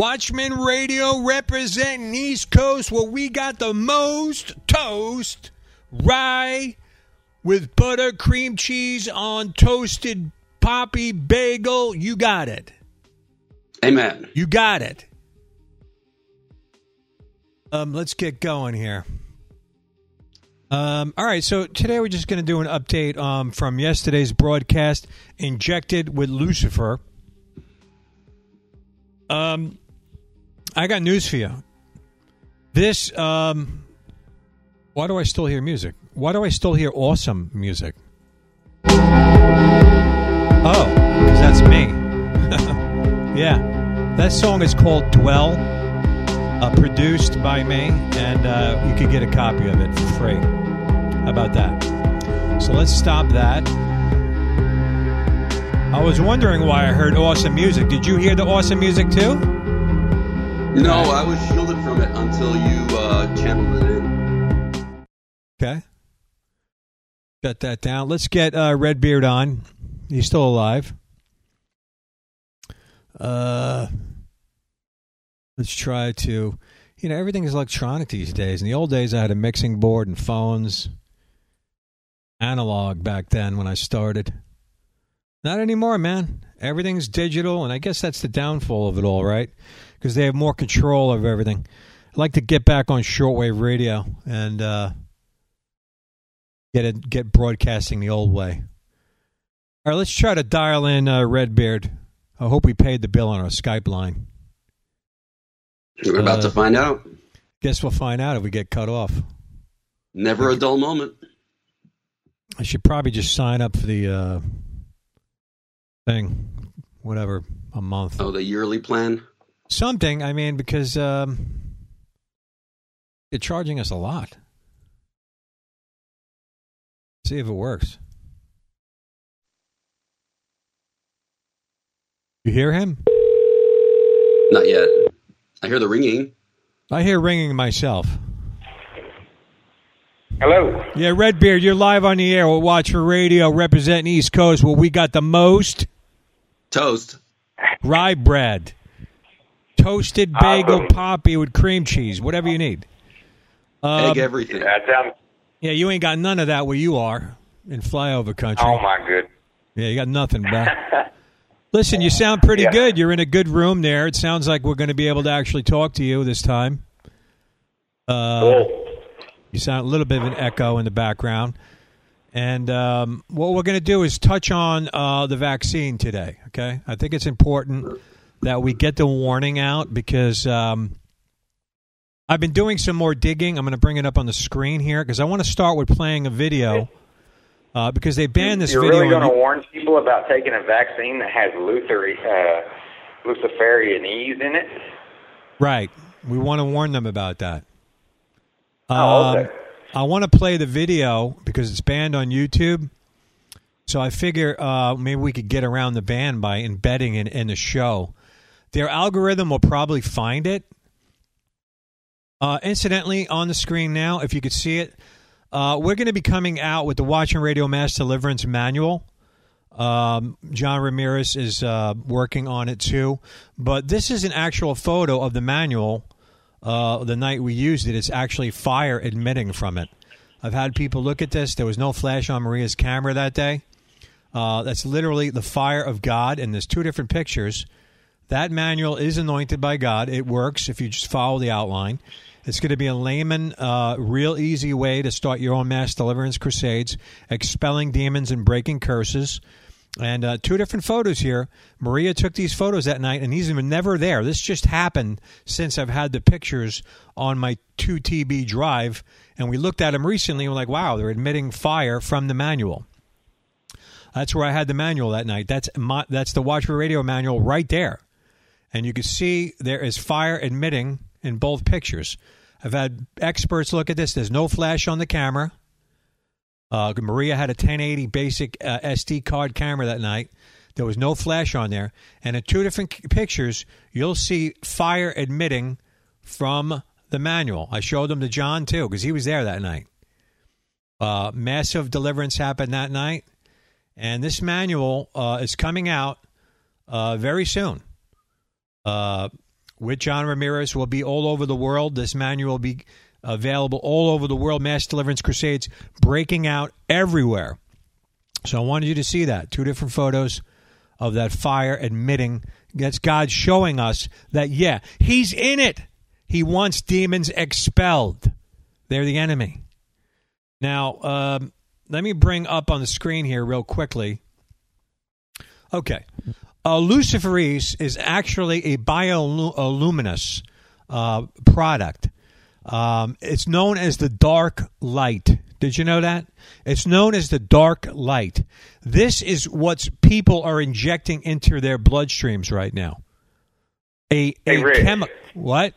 Watchman Radio representing East Coast where we got the most toast, rye with butter, cream cheese on toasted poppy bagel. You got it. Amen. You got it. Um, let's get going here. Um, all right, so today we're just going to do an update um, from yesterday's broadcast, Injected with Lucifer. Um, I got news for you. This, um, why do I still hear music? Why do I still hear awesome music? Oh, because that's me. yeah, that song is called Dwell, uh, produced by me, and uh, you could get a copy of it for free. How about that? So let's stop that. I was wondering why I heard awesome music. Did you hear the awesome music too? No, I was shielded from it until you uh, channeled it in. Okay. Shut that down. Let's get uh, Redbeard on. He's still alive. Uh, let's try to. You know, everything is electronic these days. In the old days, I had a mixing board and phones. Analog back then when I started. Not anymore, man. Everything's digital, and I guess that's the downfall of it all, right? Because they have more control of everything. I'd like to get back on shortwave radio and uh, get it, get broadcasting the old way. All right, let's try to dial in uh, Redbeard. I hope we paid the bill on our Skype line. We're about Uh, to find out. Guess we'll find out if we get cut off. Never a dull moment. I should probably just sign up for the uh, thing, whatever, a month. Oh, the yearly plan. Something, I mean, because um, they're charging us a lot. See if it works. You hear him? Not yet. I hear the ringing. I hear ringing myself. Hello. Yeah, Redbeard, you're live on the air. We'll watch for radio representing East Coast where we got the most Toast. rye bread, toasted bagel Awesome. poppy with cream cheese, whatever you need. Um, Egg everything. That sounds. yeah, you ain't got none of that where you are in flyover country. Oh my good. Yeah, you got nothing, bro. Listen, you sound pretty Yeah. good. You're in a good room there. It sounds like we're going to be able to actually talk to you this time. Uh, Cool. You sound a little bit of an echo in the background. And um, what we're going to do is touch on uh, the vaccine today. Okay, I think it's important that we get the warning out because um, I've been doing some more digging. I'm going to bring it up on the screen here because I want to start with playing a video uh, because they banned this You're video. really on going to warn people about taking a vaccine that has uh, Luciferianese in it? Right. We want to warn them about that. Oh, okay. Um, I want to play the video because it's banned on YouTube. So I figure uh, maybe we could get around the ban by embedding it in the show. Their algorithm will probably find it. Uh, incidentally, on the screen now, if you could see it, uh, we're going to be coming out with the Watching Radio Mass Deliverance Manual. Um, John Ramirez is uh, working on it too. But this is an actual photo of the manual uh, the night we used it. It's actually fire emitting from it. I've had people look at this. There was no flash on Maria's camera that day. Uh, that's literally the fire of God, and there's two different pictures. That manual is anointed by God. It works if you just follow the outline. It's going to be a layman, uh, real easy way to start your own mass deliverance crusades, expelling demons and breaking curses. And uh, two different photos here. Maria took these photos that night, and these were never there. This just happened since I've had the pictures on my 2 TB drive, and we looked at them recently. and We're like, wow, they're emitting fire from the manual. That's where I had the manual that night. That's my, that's the Watch Radio manual right there, and you can see there is fire emitting in both pictures. I've had experts look at this. There's no flash on the camera. Uh, Maria had a 1080 basic uh, SD card camera that night. There was no flash on there, and in two different c- pictures, you'll see fire emitting from the manual. I showed them to John too because he was there that night. Uh, massive deliverance happened that night, and this manual uh, is coming out uh, very soon. Uh, with John Ramirez will be all over the world. This manual will be available all over the world. Mass Deliverance Crusades breaking out everywhere. So I wanted you to see that. Two different photos of that fire admitting that's God showing us that, yeah, He's in it. He wants demons expelled. They're the enemy. Now, um, let me bring up on the screen here real quickly. Okay. Uh, Luciferase is actually a bioluminescence uh, product. Um, it's known as the dark light. Did you know that? It's known as the dark light. This is what people are injecting into their bloodstreams right now. A, a hey, chemical. What?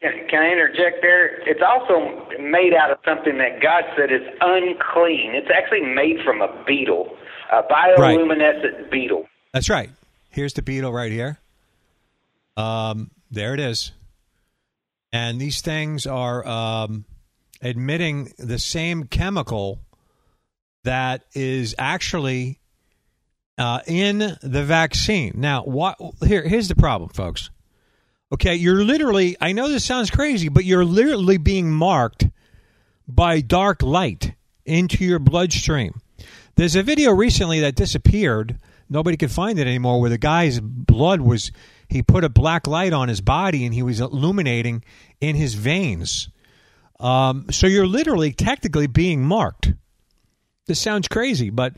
Can I interject there? It's also made out of something that God said is unclean. It's actually made from a beetle, a bioluminescent right. beetle. That's right. Here's the beetle right here. Um, there it is. And these things are um, admitting the same chemical that is actually uh, in the vaccine. Now, what? Here, here's the problem, folks. Okay, you're literally, I know this sounds crazy, but you're literally being marked by dark light into your bloodstream. There's a video recently that disappeared. Nobody could find it anymore where the guy's blood was, he put a black light on his body and he was illuminating in his veins. Um, so you're literally technically being marked. This sounds crazy, but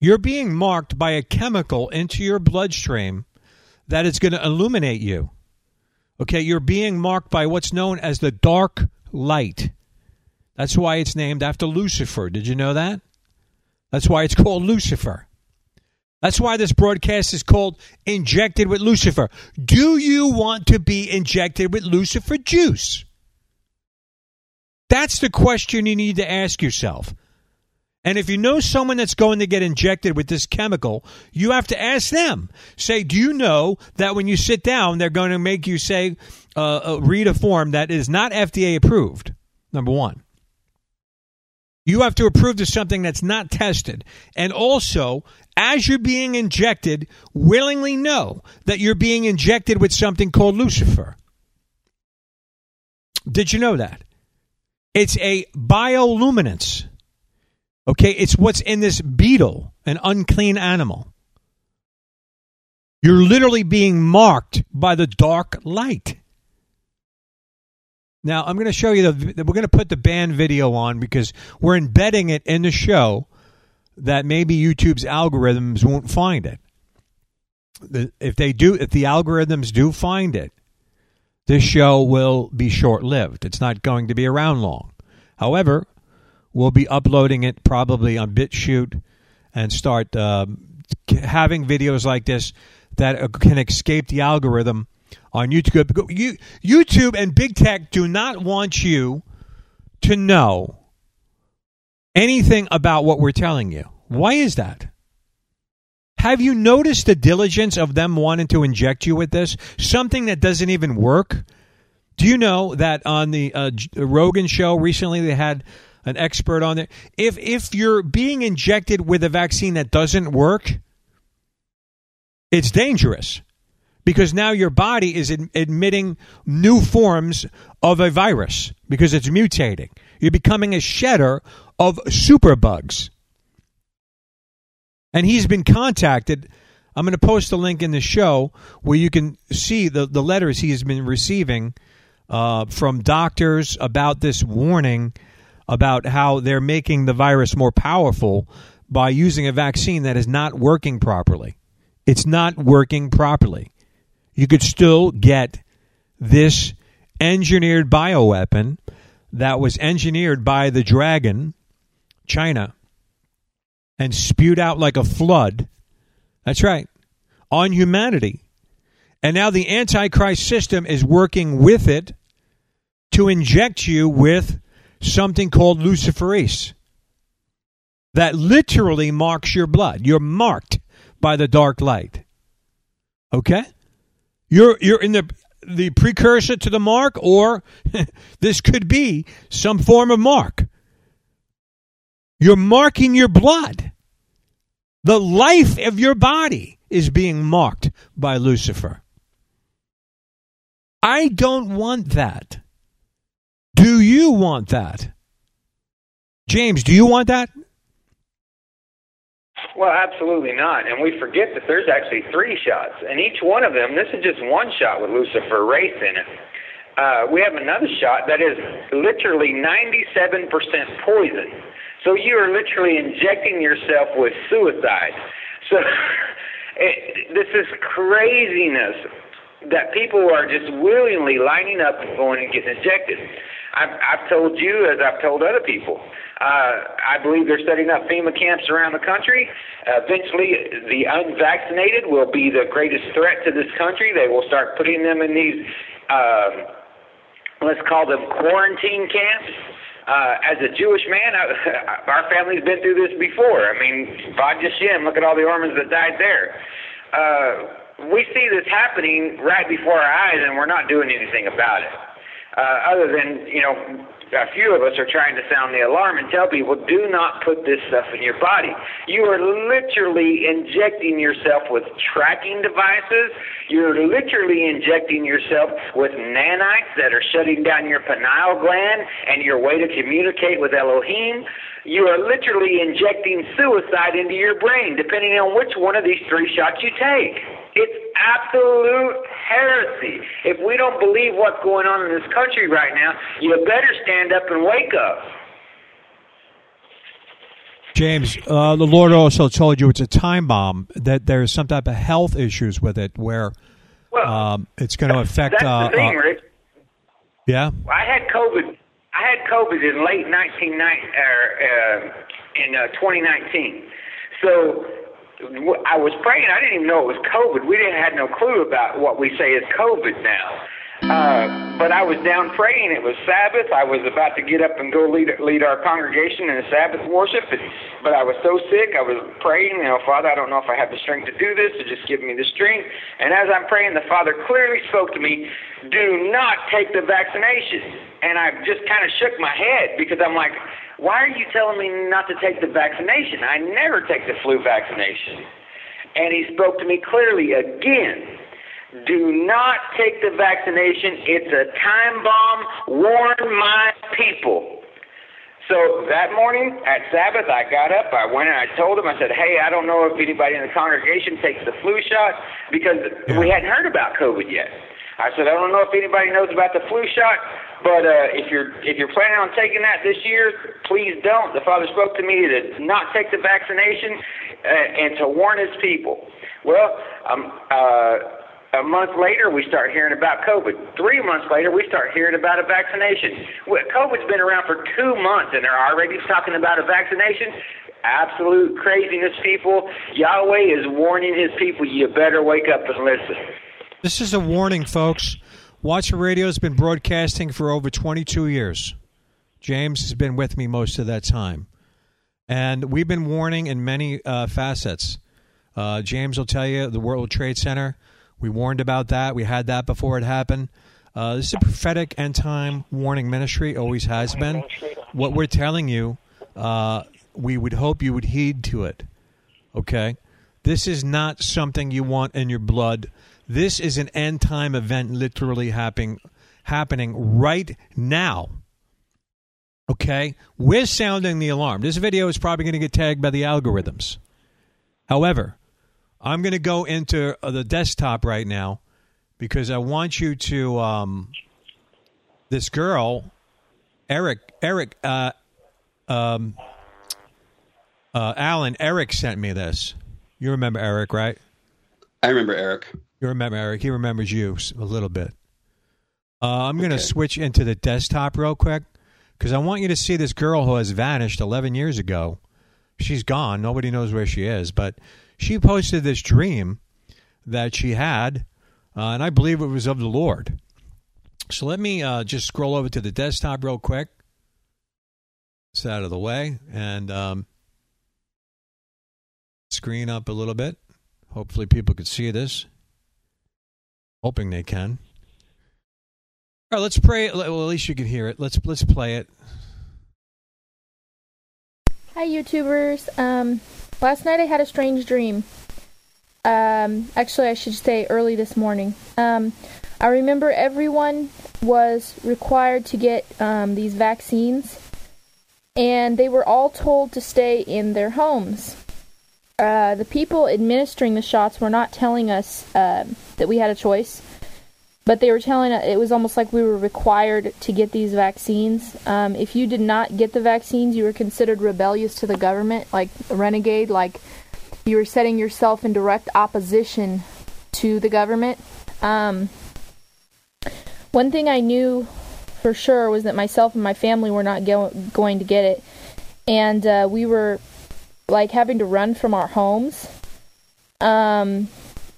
you're being marked by a chemical into your bloodstream that is going to illuminate you. Okay, you're being marked by what's known as the dark light. That's why it's named after Lucifer. Did you know that? That's why it's called Lucifer. That's why this broadcast is called Injected with Lucifer. Do you want to be injected with Lucifer juice? That's the question you need to ask yourself. And if you know someone that's going to get injected with this chemical, you have to ask them. Say, do you know that when you sit down, they're going to make you say, uh, uh, read a form that is not FDA approved? Number one. You have to approve to something that's not tested. And also, as you're being injected, willingly know that you're being injected with something called Lucifer. Did you know that? It's a bioluminescence. Okay, it's what's in this beetle, an unclean animal. You're literally being marked by the dark light. Now, I'm going to show you the. We're going to put the banned video on because we're embedding it in the show that maybe YouTube's algorithms won't find it. If they do, if the algorithms do find it, this show will be short lived. It's not going to be around long. However, we'll be uploading it probably on BitChute and start um, having videos like this that can escape the algorithm on YouTube. YouTube and big tech do not want you to know anything about what we're telling you. Why is that? Have you noticed the diligence of them wanting to inject you with this? Something that doesn't even work? Do you know that on the uh, Rogan show recently they had an expert on it? If if you're being injected with a vaccine that doesn't work, it's dangerous because now your body is admitting new forms of a virus because it's mutating. You're becoming a shedder of superbugs. And he's been contacted. I'm going to post a link in the show where you can see the, the letters he has been receiving uh, from doctors about this warning about how they're making the virus more powerful by using a vaccine that is not working properly. It's not working properly. You could still get this engineered bioweapon that was engineered by the dragon, China, and spewed out like a flood. That's right, on humanity. And now the Antichrist system is working with it to inject you with something called luciferase that literally marks your blood. You're marked by the dark light. Okay? You're you're in the the precursor to the mark or this could be some form of mark. You're marking your blood. The life of your body is being marked by Lucifer. I don't want that. Do you want that? James, do you want that? Well, absolutely not. And we forget that there's actually three shots, and each one of them, this is just one shot with luciferase in it. Uh, we have another shot that is literally 97% poison. So you are literally injecting yourself with suicide. So it, this is craziness that people are just willingly lining up and going and getting injected. I've, I've told you, as I've told other people, uh, I believe they're setting up FEMA camps around the country. Uh, eventually, the unvaccinated will be the greatest threat to this country. They will start putting them in these, uh, let's call them quarantine camps. Uh, as a Jewish man, I, our family's been through this before. I mean, Bad look at all the Ormans that died there. Uh, we see this happening right before our eyes, and we're not doing anything about it. Uh, other than, you know, a few of us are trying to sound the alarm and tell people do not put this stuff in your body. You are literally injecting yourself with tracking devices. You're literally injecting yourself with nanites that are shutting down your pineal gland and your way to communicate with Elohim. You are literally injecting suicide into your brain, depending on which one of these three shots you take. It's absolute heresy. If we don't believe what's going on in this country right now, you better stand up and wake up. James, uh, the Lord also told you it's a time bomb, that there's some type of health issues with it where well, um, it's going to affect. That's uh, the thing, uh, Rich. Yeah? I had COVID. I had COVID in late 1990, uh, uh, in uh, 2019. So I was praying. I didn't even know it was COVID. We didn't had no clue about what we say is COVID now. Uh, but I was down praying. It was Sabbath. I was about to get up and go lead lead our congregation in a Sabbath worship. But, but I was so sick. I was praying. You know, Father, I don't know if I have the strength to do this. So just give me the strength. And as I'm praying, the Father clearly spoke to me. Do not take the vaccination. And I just kind of shook my head because I'm like, why are you telling me not to take the vaccination? I never take the flu vaccination. And he spoke to me clearly again. Do not take the vaccination. It's a time bomb. Warn my people. So that morning at Sabbath, I got up, I went and I told him, I said, hey, I don't know if anybody in the congregation takes the flu shot because yeah. we hadn't heard about COVID yet. I said, I don't know if anybody knows about the flu shot, but uh, if you're if you're planning on taking that this year, please don't. The Father spoke to me to not take the vaccination uh, and to warn His people. Well, um, uh, a month later, we start hearing about COVID. Three months later, we start hearing about a vaccination. COVID's been around for two months, and they're already talking about a vaccination. Absolute craziness, people. Yahweh is warning His people. You better wake up and listen. This is a warning, folks. Watch Radio has been broadcasting for over 22 years. James has been with me most of that time. And we've been warning in many uh, facets. Uh, James will tell you the World Trade Center. We warned about that. We had that before it happened. Uh, this is a prophetic end time warning ministry, always has been. What we're telling you, uh, we would hope you would heed to it. Okay? This is not something you want in your blood this is an end time event literally happening happening right now. Okay? We're sounding the alarm. This video is probably going to get tagged by the algorithms. However, I'm going to go into uh, the desktop right now because I want you to um, this girl Eric Eric uh, um, uh, Alan Eric sent me this. You remember Eric, right? I remember Eric. You remember Eric. He remembers you a little bit. Uh, I'm going to okay. switch into the desktop real quick because I want you to see this girl who has vanished 11 years ago. She's gone. Nobody knows where she is, but she posted this dream that she had, uh, and I believe it was of the Lord. So let me uh, just scroll over to the desktop real quick. It's out of the way and um, screen up a little bit. Hopefully, people could see this. Hoping they can. All right, let's pray. Well, at least you can hear it. Let's let's play it. Hi, YouTubers. Um, last night I had a strange dream. Um, actually, I should say early this morning. Um, I remember everyone was required to get um, these vaccines, and they were all told to stay in their homes. Uh, the people administering the shots were not telling us uh, that we had a choice, but they were telling us it was almost like we were required to get these vaccines. Um, if you did not get the vaccines, you were considered rebellious to the government, like a renegade, like you were setting yourself in direct opposition to the government. Um, one thing I knew for sure was that myself and my family were not go- going to get it, and uh, we were like having to run from our homes um,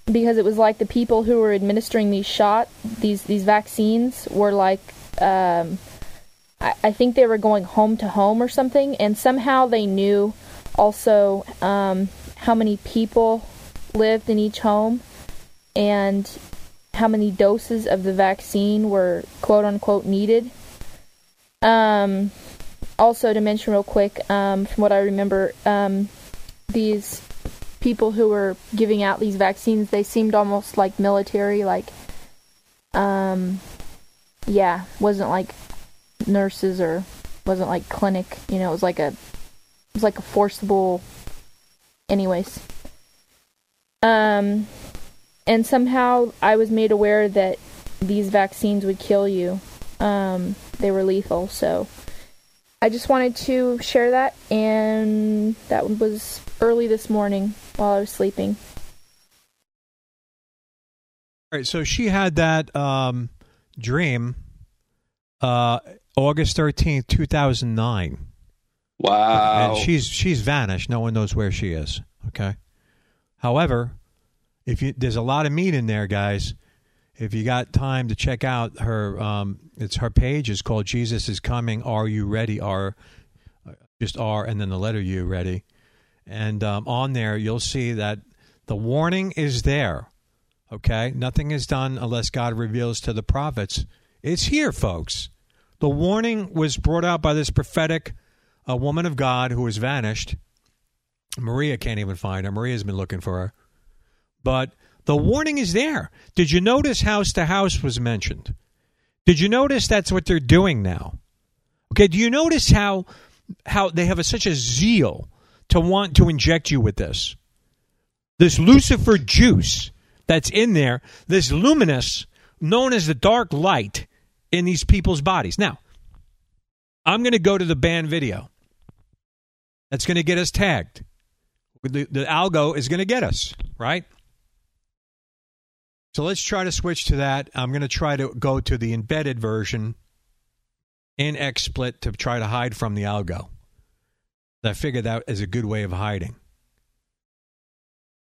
because it was like the people who were administering these shot these these vaccines were like um, I, I think they were going home to home or something, and somehow they knew also um, how many people lived in each home and how many doses of the vaccine were quote unquote needed. Um, also, to mention real quick, um, from what I remember, um, these people who were giving out these vaccines, they seemed almost like military, like, um, yeah, wasn't like nurses or wasn't like clinic, you know, it was like a, it was like a forcible, anyways. Um, and somehow I was made aware that these vaccines would kill you. Um, they were lethal, so I just wanted to share that, and that was early this morning while I was sleeping. All right, so she had that um, dream uh, August 13th, 2009. Wow. And she's she's vanished. No one knows where she is. Okay. However, if you there's a lot of meat in there, guys. If you got time to check out her, um, it's her page is called Jesus is coming. Are you ready? Are just are and then the letter U ready, and um, on there you'll see that the warning is there. Okay, nothing is done unless God reveals to the prophets. It's here, folks. The warning was brought out by this prophetic a woman of God who has vanished. Maria can't even find her. Maria's been looking for her. But the warning is there. Did you notice house to house was mentioned? Did you notice that's what they're doing now? Okay, do you notice how how they have a, such a zeal to want to inject you with this? This Lucifer juice that's in there, this luminous known as the dark light in these people's bodies. Now, I'm going to go to the banned video. That's going to get us tagged. The, the algo is going to get us, right? So let's try to switch to that. I'm going to try to go to the embedded version in XSplit to try to hide from the algo. I figured that is a good way of hiding.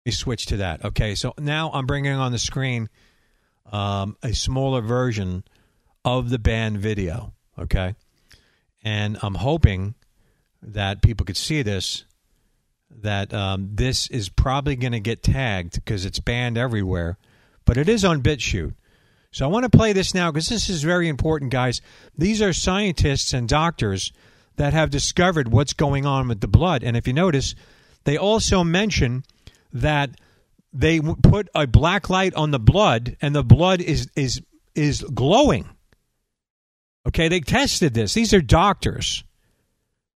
We switch to that. Okay, so now I'm bringing on the screen um, a smaller version of the banned video. Okay, and I'm hoping that people could see this. That um, this is probably going to get tagged because it's banned everywhere but it is on BitChute. So I want to play this now because this is very important, guys. These are scientists and doctors that have discovered what's going on with the blood. And if you notice, they also mention that they put a black light on the blood and the blood is is is glowing. Okay, they tested this. These are doctors.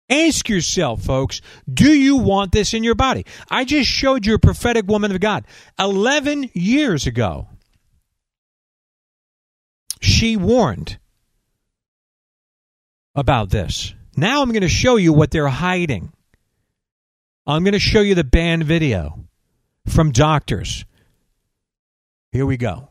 Ask yourself, folks, do you want this in your body? I just showed you a prophetic woman of God 11 years ago. She warned about this. Now I'm going to show you what they're hiding. I'm going to show you the banned video from doctors. Here we go.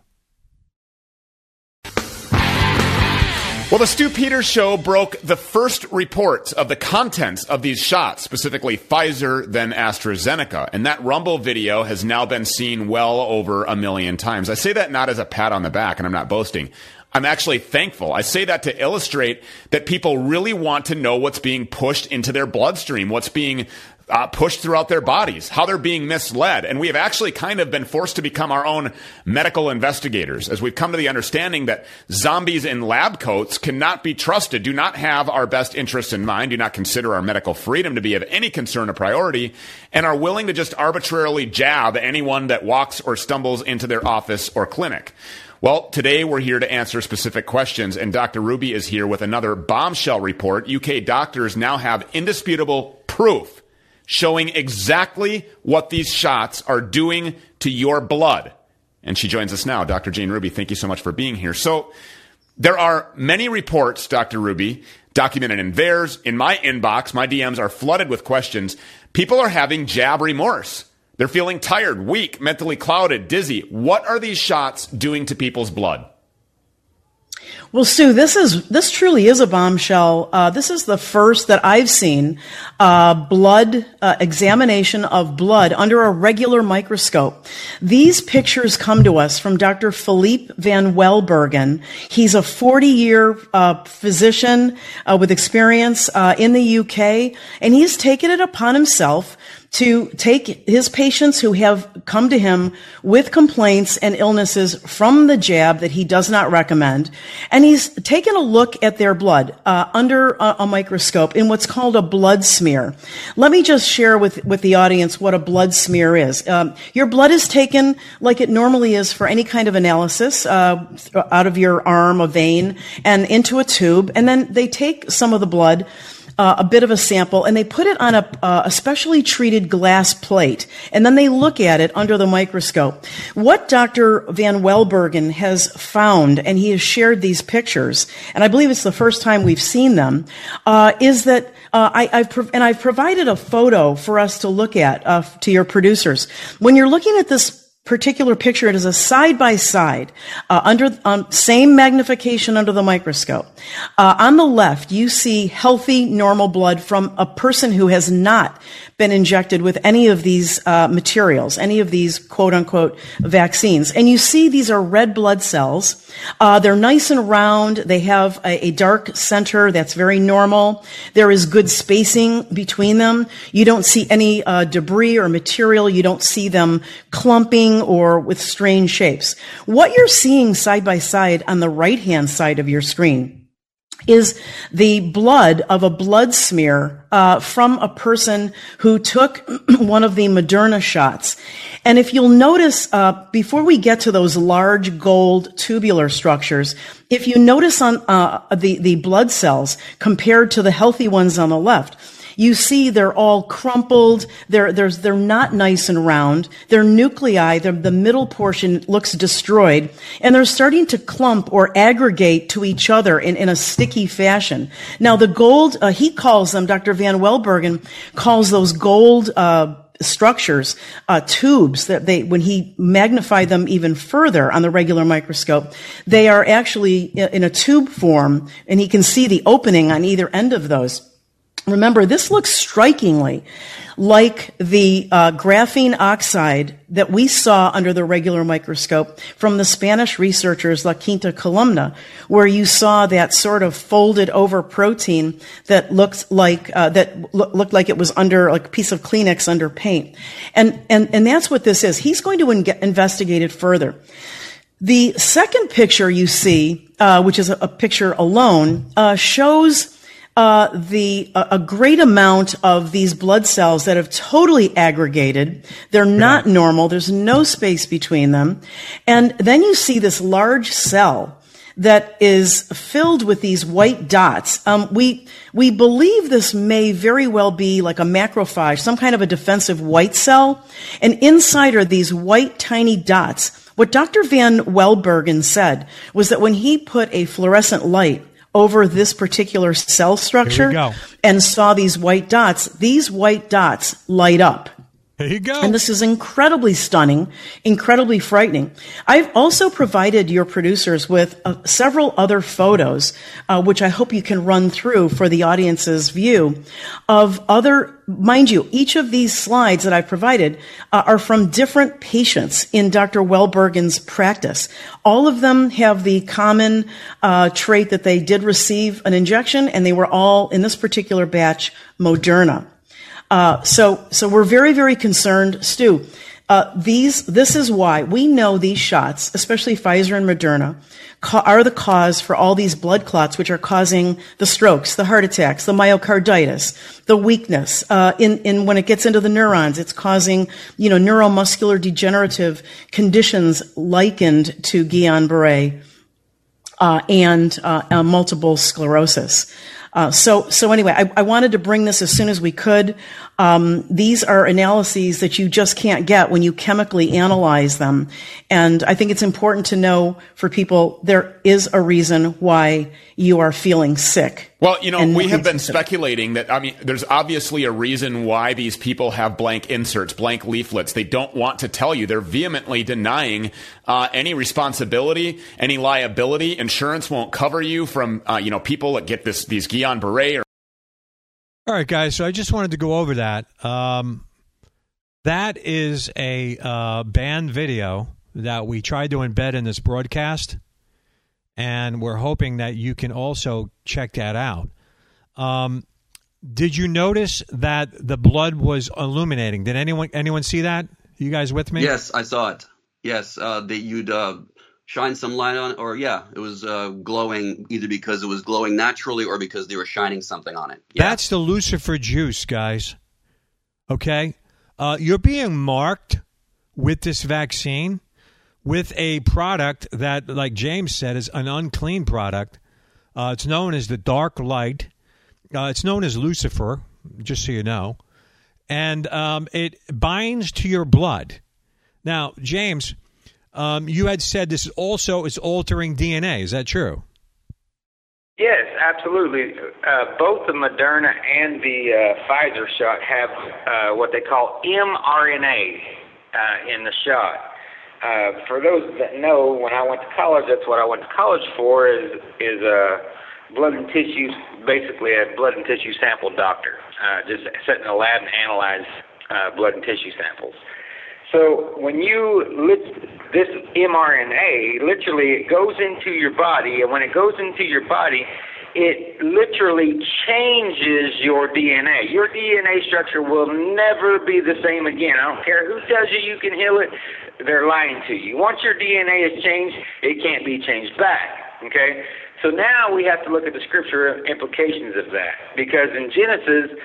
Well, the Stu Peters show broke the first reports of the contents of these shots, specifically Pfizer, then AstraZeneca. And that Rumble video has now been seen well over a million times. I say that not as a pat on the back, and I'm not boasting. I'm actually thankful. I say that to illustrate that people really want to know what's being pushed into their bloodstream, what's being uh, pushed throughout their bodies, how they're being misled. And we have actually kind of been forced to become our own medical investigators as we've come to the understanding that zombies in lab coats cannot be trusted, do not have our best interests in mind, do not consider our medical freedom to be of any concern or priority, and are willing to just arbitrarily jab anyone that walks or stumbles into their office or clinic. Well, today we're here to answer specific questions, and Dr. Ruby is here with another bombshell report. UK doctors now have indisputable proof showing exactly what these shots are doing to your blood. And she joins us now. Dr. Jane Ruby, thank you so much for being here. So, there are many reports, Dr. Ruby, documented in theirs, in my inbox. My DMs are flooded with questions. People are having jab remorse. They're feeling tired, weak, mentally clouded, dizzy. What are these shots doing to people's blood? Well, Stu, this is this truly is a bombshell. Uh, this is the first that I've seen uh, blood uh, examination of blood under a regular microscope. These pictures come to us from Dr. Philippe Van Welbergen. He's a 40-year uh, physician uh, with experience uh, in the UK, and he's taken it upon himself to take his patients who have come to him with complaints and illnesses from the jab that he does not recommend, and he's taken a look at their blood uh, under a, a, microscope in what's called a blood smear. Let me just share with, with the audience what a blood smear is. Um, your blood is taken like it normally is for any kind of analysis uh, out of your arm, a vein, and into a tube, and then they take some of the blood uh, a bit of a sample and they put it on a, uh, a specially treated glass plate and then they look at it under the microscope. What Dr. Van Welbergen has found, and he has shared these pictures, and I believe it's the first time we've seen them, uh, is that uh, I, have and I've provided a photo for us to look at uh, to your producers. When you're looking at this particular picture, it is a side by side, under um, same magnification under the microscope. Uh, on the left, you see healthy, normal blood from a person who has not been injected with any of these uh, materials, any of these quote unquote vaccines. And you see these are red blood cells. Uh, they're nice and round. They have a, a, dark center that's very normal. There is good spacing between them. You don't see any uh, debris or material. You don't see them clumping or with strange shapes. What you're seeing side by side on the right hand side of your screen is the blood of a blood smear uh, from a person who took one of the Moderna shots. And if you'll notice, uh, before we get to those large gold tubular structures, if you notice on uh, the the blood cells compared to the healthy ones on the left, you see they're all crumpled. They're, they're, they're not nice and round. Their nuclei, the, the middle portion looks destroyed and they're starting to clump or aggregate to each other in, in a sticky fashion. Now the gold, uh, he calls them, Dr. Van Welbergen calls those gold, uh, structures, uh, tubes that they, when he magnified them even further on the regular microscope, they are actually in a tube form, and he can see the opening on either end of those. Remember, this looks strikingly like the uh, graphene oxide that we saw under the regular microscope from the Spanish researchers La Quinta Columna, where you saw that sort of folded over protein that looked like uh, that lo- looked like it was under like a piece of Kleenex under paint, and and and that's what this is. He's going to in- investigate it further. The second picture you see, uh, which is a, a picture alone, uh, shows uh, the a great amount of these blood cells that have totally aggregated. They're not normal. There's no space between them, and then you see this large cell that is filled with these white dots. Um, we we believe this may very well be like a macrophage, some kind of a defensive white cell, and inside are these white tiny dots. What Dr. Van Welbergen said was that when he put a fluorescent light over this particular cell structure and saw these white dots, these white dots light up. There you go. And this is incredibly stunning, incredibly frightening. I've also provided your producers with uh, several other photos, uh, which I hope you can run through for the audience's view of other, mind you, each of these slides that I've provided uh, are from different patients in Dr. Welbergen's practice. All of them have the common uh, trait that they did receive an injection and they were all, in this particular batch, Moderna. Uh, so, so we're very, very concerned, Stu. Uh, these, this is why we know these shots, especially Pfizer and Moderna, ca- are the cause for all these blood clots, which are causing the strokes, the heart attacks, the myocarditis, the weakness. Uh, in, in when it gets into the neurons, it's causing, you know, neuromuscular degenerative conditions likened to Guillain-Barré uh, and uh, uh, multiple sclerosis. Uh, so, so anyway, I, I, wanted to bring this as soon as we could. Um, these are analyses that you just can't get when you chemically analyze them, and I think it's important to know for people there is a reason why you are feeling sick. Well, you know, we have been speculating that, I mean, there's obviously a reason why these people have blank inserts, blank leaflets. They don't want to tell you. They're vehemently denying uh, any responsibility, any liability. Insurance won't cover you from, uh, you know, people that get this these Guillain-Barré. Or- All right, guys. So I just wanted to go over that. Um, that is a uh, banned video that we tried to embed in this broadcast and we're hoping that you can also check that out. Um, did you notice that the blood was illuminating? Did anyone anyone see that? You guys with me? Yes, I saw it. Yes, uh, that you'd uh, shine some light on, or yeah, it was uh, glowing either because it was glowing naturally or because they were shining something on it. Yeah. That's the Lucifer juice, guys. Okay, uh, you're being marked with this vaccine with a product that, like James said, is an unclean product. Uh, it's known as the dark light. Uh, it's known as Lucifer, just so you know. And um, it binds to your blood. Now, James, um, you had said this also is altering DNA. Is that true? Yes, absolutely. Uh, both the Moderna and the uh, Pfizer shot have uh, what they call mRNA uh, in the shot. Uh, for those that know, when I went to college, that's what I went to college for. Is is a blood and tissue, basically a blood and tissue sample doctor. Uh, just sit in a lab and analyze uh, blood and tissue samples. So when you this mRNA, literally it goes into your body, and when it goes into your body, it literally changes your DNA. Your DNA structure will never be the same again. I don't care who tells you you can heal it, they're lying to you. Once your DNA is changed, it can't be changed back. Okay? So now we have to look at the scripture implications of that. Because in Genesis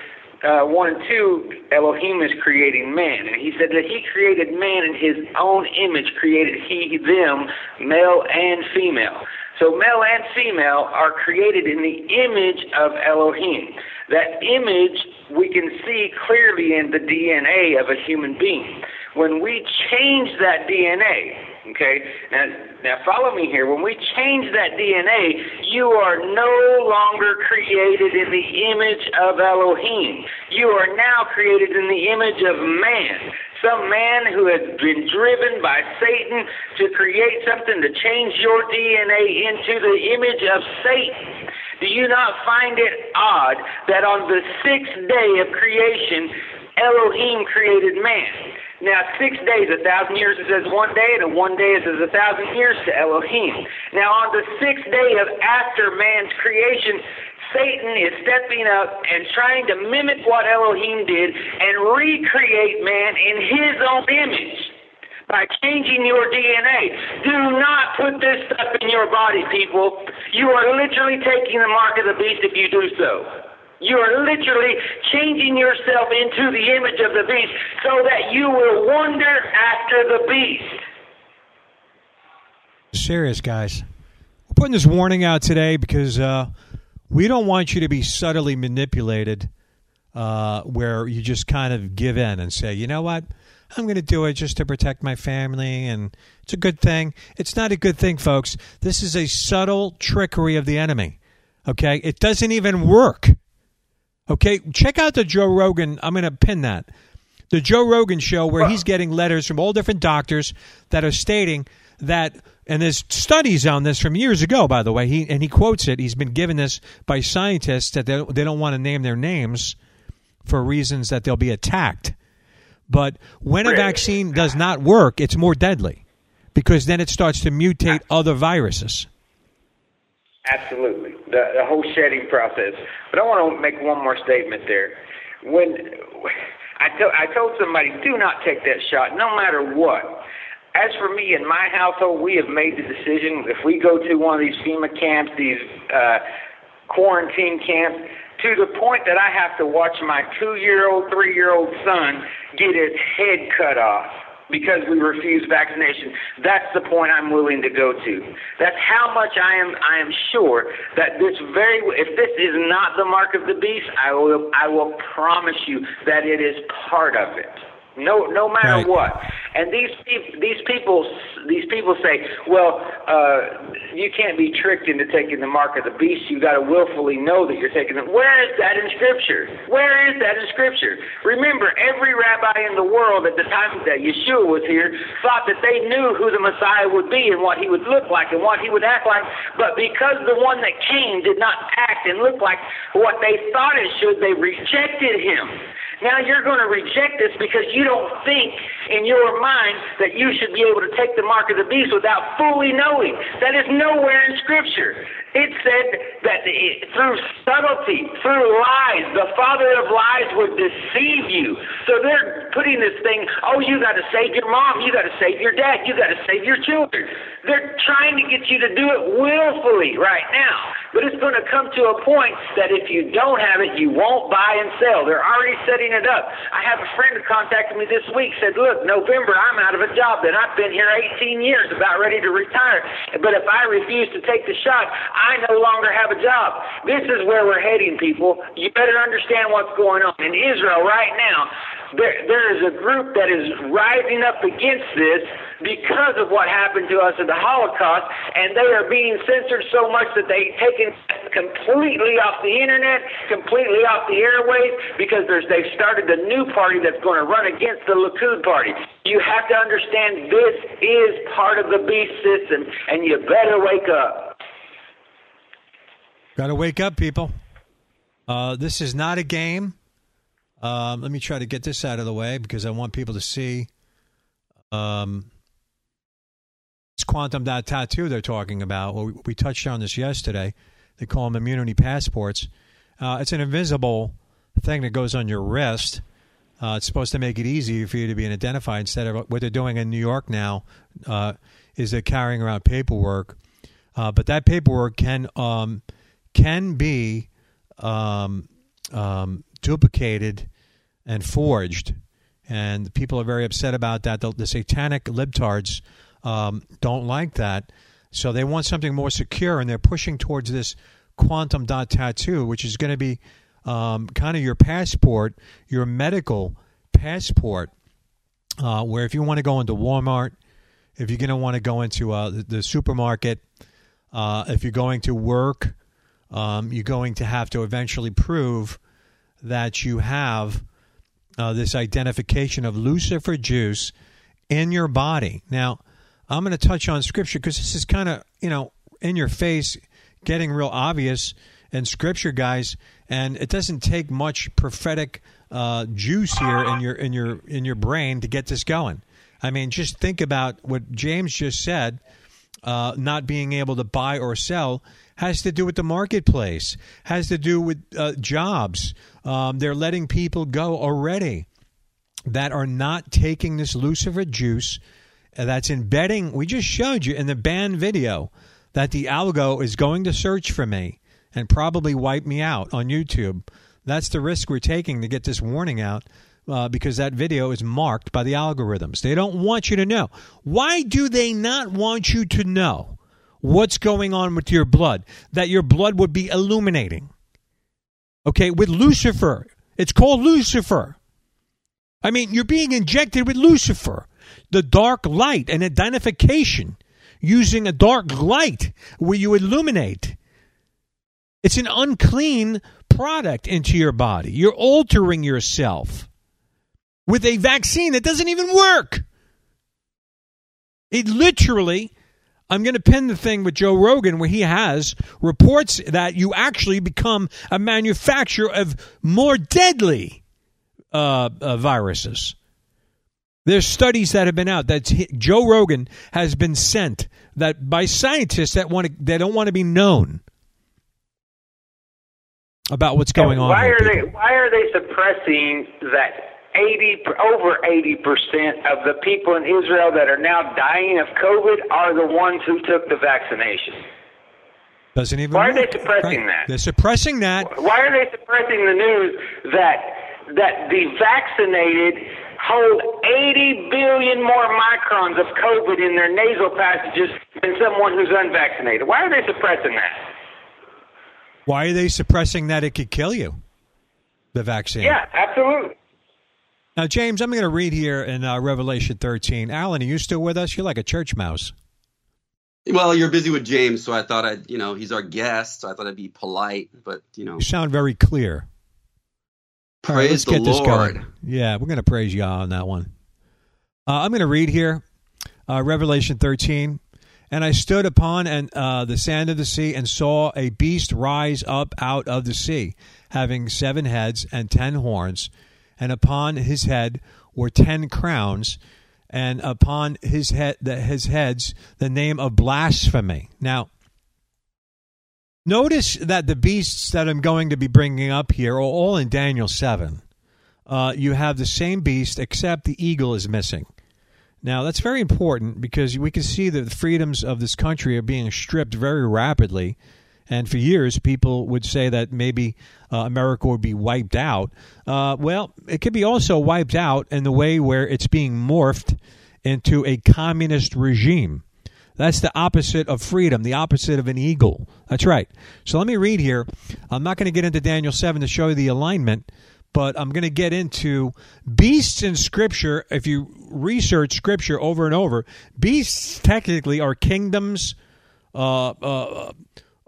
uh, 1 and 2, Elohim is creating man. And he said that he created man in his own image, created he, them, male and female. So male and female are created in the image of Elohim. That image we can see clearly in the DNA of a human being. When we change that DNA, okay, now, now follow me here. When we change that DNA, you are no longer created in the image of Elohim. You are now created in the image of man some man who has been driven by Satan to create something to change your DNA into the image of Satan. Do you not find it odd that on the sixth day of creation, Elohim created man? Now, six days, a thousand years is as one day, and one day is as a thousand years to Elohim. Now, on the sixth day of after man's creation, Satan is stepping up and trying to mimic what Elohim did and recreate man in his own image by changing your DNA. Do not put this stuff in your body, people. You are literally taking the mark of the beast if you do so. You are literally changing yourself into the image of the beast so that you will wander after the beast. Serious, guys. We're putting this warning out today because uh, we don't want you to be subtly manipulated uh, where you just kind of give in and say, you know what? I'm going to do it just to protect my family, and it's a good thing. It's not a good thing, folks. This is a subtle trickery of the enemy. Okay? It doesn't even work. Okay? Check out the Joe Rogan. I'm going to pin that. The Joe Rogan show, where he's getting letters from all different doctors that are stating that and there's studies on this from years ago, by the way. He and he quotes it. He's been given this by scientists that they, they don't want to name their names for reasons that they'll be attacked. But when a vaccine does not work, it's more deadly because then it starts to mutate other viruses. Absolutely, the, the whole shedding process. But I want to make one more statement there. When I, to- I told somebody, do not take that shot, no matter what. As for me and my household, we have made the decision if we go to one of these FEMA camps, these uh, quarantine camps, to the point that I have to watch my two year old, three year old son get his head cut off because we refuse vaccination. That's the point I'm willing to go to. That's how much I am I am sure that this very if this is not the mark of the beast, I will I will promise you that it is part of it. No, no matter Right. what. And these these people these people say, well, uh, you can't be tricked into taking the mark of the beast. You got to willfully know that you're taking it. Where is that in Scripture? Where is that in Scripture? Remember, every rabbi in the world at the time that Yeshua was here thought that they knew who the Messiah would be and what he would look like and what he would act like. But because the one that came did not act and look like what they thought it should, they rejected him. Now you're going to reject this because you don't think in your mind that you should be able to take the mark of the beast without fully knowing. That is nowhere in Scripture. It said that through subtlety, through lies, the father of lies would deceive you. So they're putting this thing, oh, you got to save your mom, you got to save your dad, you got to save your children. They're trying to get you to do it willfully right now. But it's going to come to a point that if you don't have it, you won't buy and sell. They're already setting it up. I have a friend who contacted me this week, said, Look, November, I'm out of a job that I've been here 18 years, about ready to retire. But if I refuse to take the shot, I no longer have a job. This is where we're heading, people. You better understand what's going on. In Israel right now, there, there is a group that is rising up against this because of what happened to us at the Holocaust, and they are being censored so much that they've taken completely off the internet, completely off the airways, because there's, they've started a new party that's going to run against the Likud party. You have to understand this is part of the beast system, and you better wake up. Got to wake up, people. Uh, this is not a game. Um, let me try to get this out of the way because I want people to see. Um, it's quantum dot tattoo they're talking about. Well, we, we touched on this yesterday. They call them immunity passports. Uh, it's an invisible thing that goes on your wrist. Uh, it's supposed to make it easier for you to be identified instead of what they're doing in New York now uh, is they're carrying around paperwork. Uh, but that paperwork can um, can be um, um, duplicated and forged, and people are very upset about that. The, the satanic libtards um, don't like that, so they want something more secure, and they're pushing towards this quantum dot tattoo, which is going to be um, kind of your passport, your medical passport, uh, where if you want to go into Walmart, if you're going to want to go into uh, the, the supermarket, uh, if you're going to work, um, you're going to have to eventually prove that you have uh, this identification of Lucifer juice in your body. Now, I'm going to touch on scripture because this is kind of, you know, in your face, getting real obvious in scripture, guys. And it doesn't take much prophetic uh, juice here in your in your in your brain to get this going. I mean, just think about what James just said. Uh, not being able to buy or sell has to do with the marketplace, has to do with uh, jobs. Um, they're letting people go already that are not taking this Lucifer juice uh, that's embedding. We just showed you in the banned video that the algo is going to search for me and probably wipe me out on YouTube. That's the risk we're taking to get this warning out uh, because that video is marked by the algorithms. They don't want you to know. Why do they not want you to know what's going on with your blood? That your blood would be illuminating. Okay, with Lucifer. It's called Lucifer. I mean, you're being injected with Lucifer, the dark light, and identification using a dark light where you illuminate. It's an unclean product into your body. You're altering yourself with a vaccine that doesn't even work. It literally, I'm going to pin the thing with Joe Rogan where he has reports that you actually become a manufacturer of more deadly uh, uh, viruses. There's studies that have been out that Joe Rogan has been sent that by scientists that want to, they don't want to be known. about what's going on. Why are they. Why are they suppressing that eighty over eighty percent of the people in Israel that are now dying of COVID are the ones who took the vaccination? Doesn't even. Why are they suppressing Right. that? They're suppressing that. Why are they suppressing the news that that the vaccinated hold 80 billion more microns of COVID in their nasal passages than someone who's unvaccinated? Why are they suppressing that? Why are they suppressing that it could kill you? The vaccine. Yeah, absolutely. Now, James, I'm going to read here in uh, Revelation 13. Alan, are you still with us? You're like a church mouse. Well, you're busy with James, so I thought I'd, you know, he's our guest, so I thought I'd be polite, but you know, You sound very clear. All right, praise let's the get this Lord. going. Yeah, we're going to praise Yah on that one. Uh, I'm going to read here uh, Revelation 13. And I stood upon and uh, the sand of the sea and saw a beast rise up out of the sea, having seven heads and ten horns, and upon his head were ten crowns, and upon his head the, his heads the name of blasphemy. Now, Notice that the beasts that I'm going to be bringing up here are all in Daniel 7. Uh, you have the same beast, except the eagle is missing. Now, that's very important because we can see that the freedoms of this country are being stripped very rapidly. And for years, people would say that maybe uh, America would be wiped out. Uh, well, it could be also wiped out in the way where it's being morphed into a communist regime. That's the opposite of freedom, the opposite of an eagle. That's right. So let me read here. I'm not going to get into Daniel 7 to show you the alignment, but I'm going to get into beasts in Scripture. If you research Scripture over and over, beasts technically are kingdoms, uh, uh,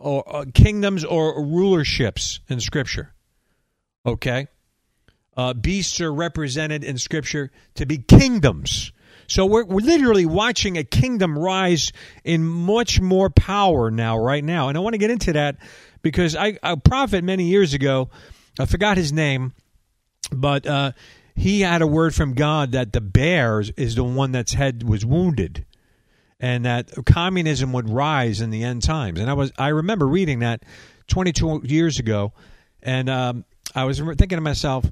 or uh, kingdoms or rulerships in Scripture. Okay, uh, beasts are represented in Scripture to be kingdoms. So we're, we're literally watching a kingdom rise in much more power now, right now. And I want to get into that because I, a prophet many years ago, I forgot his name, but uh, he had a word from God that the bear is the one that's head was wounded, and that communism would rise in the end times. And I was I remember reading that 22 years ago, and um, I was thinking to myself,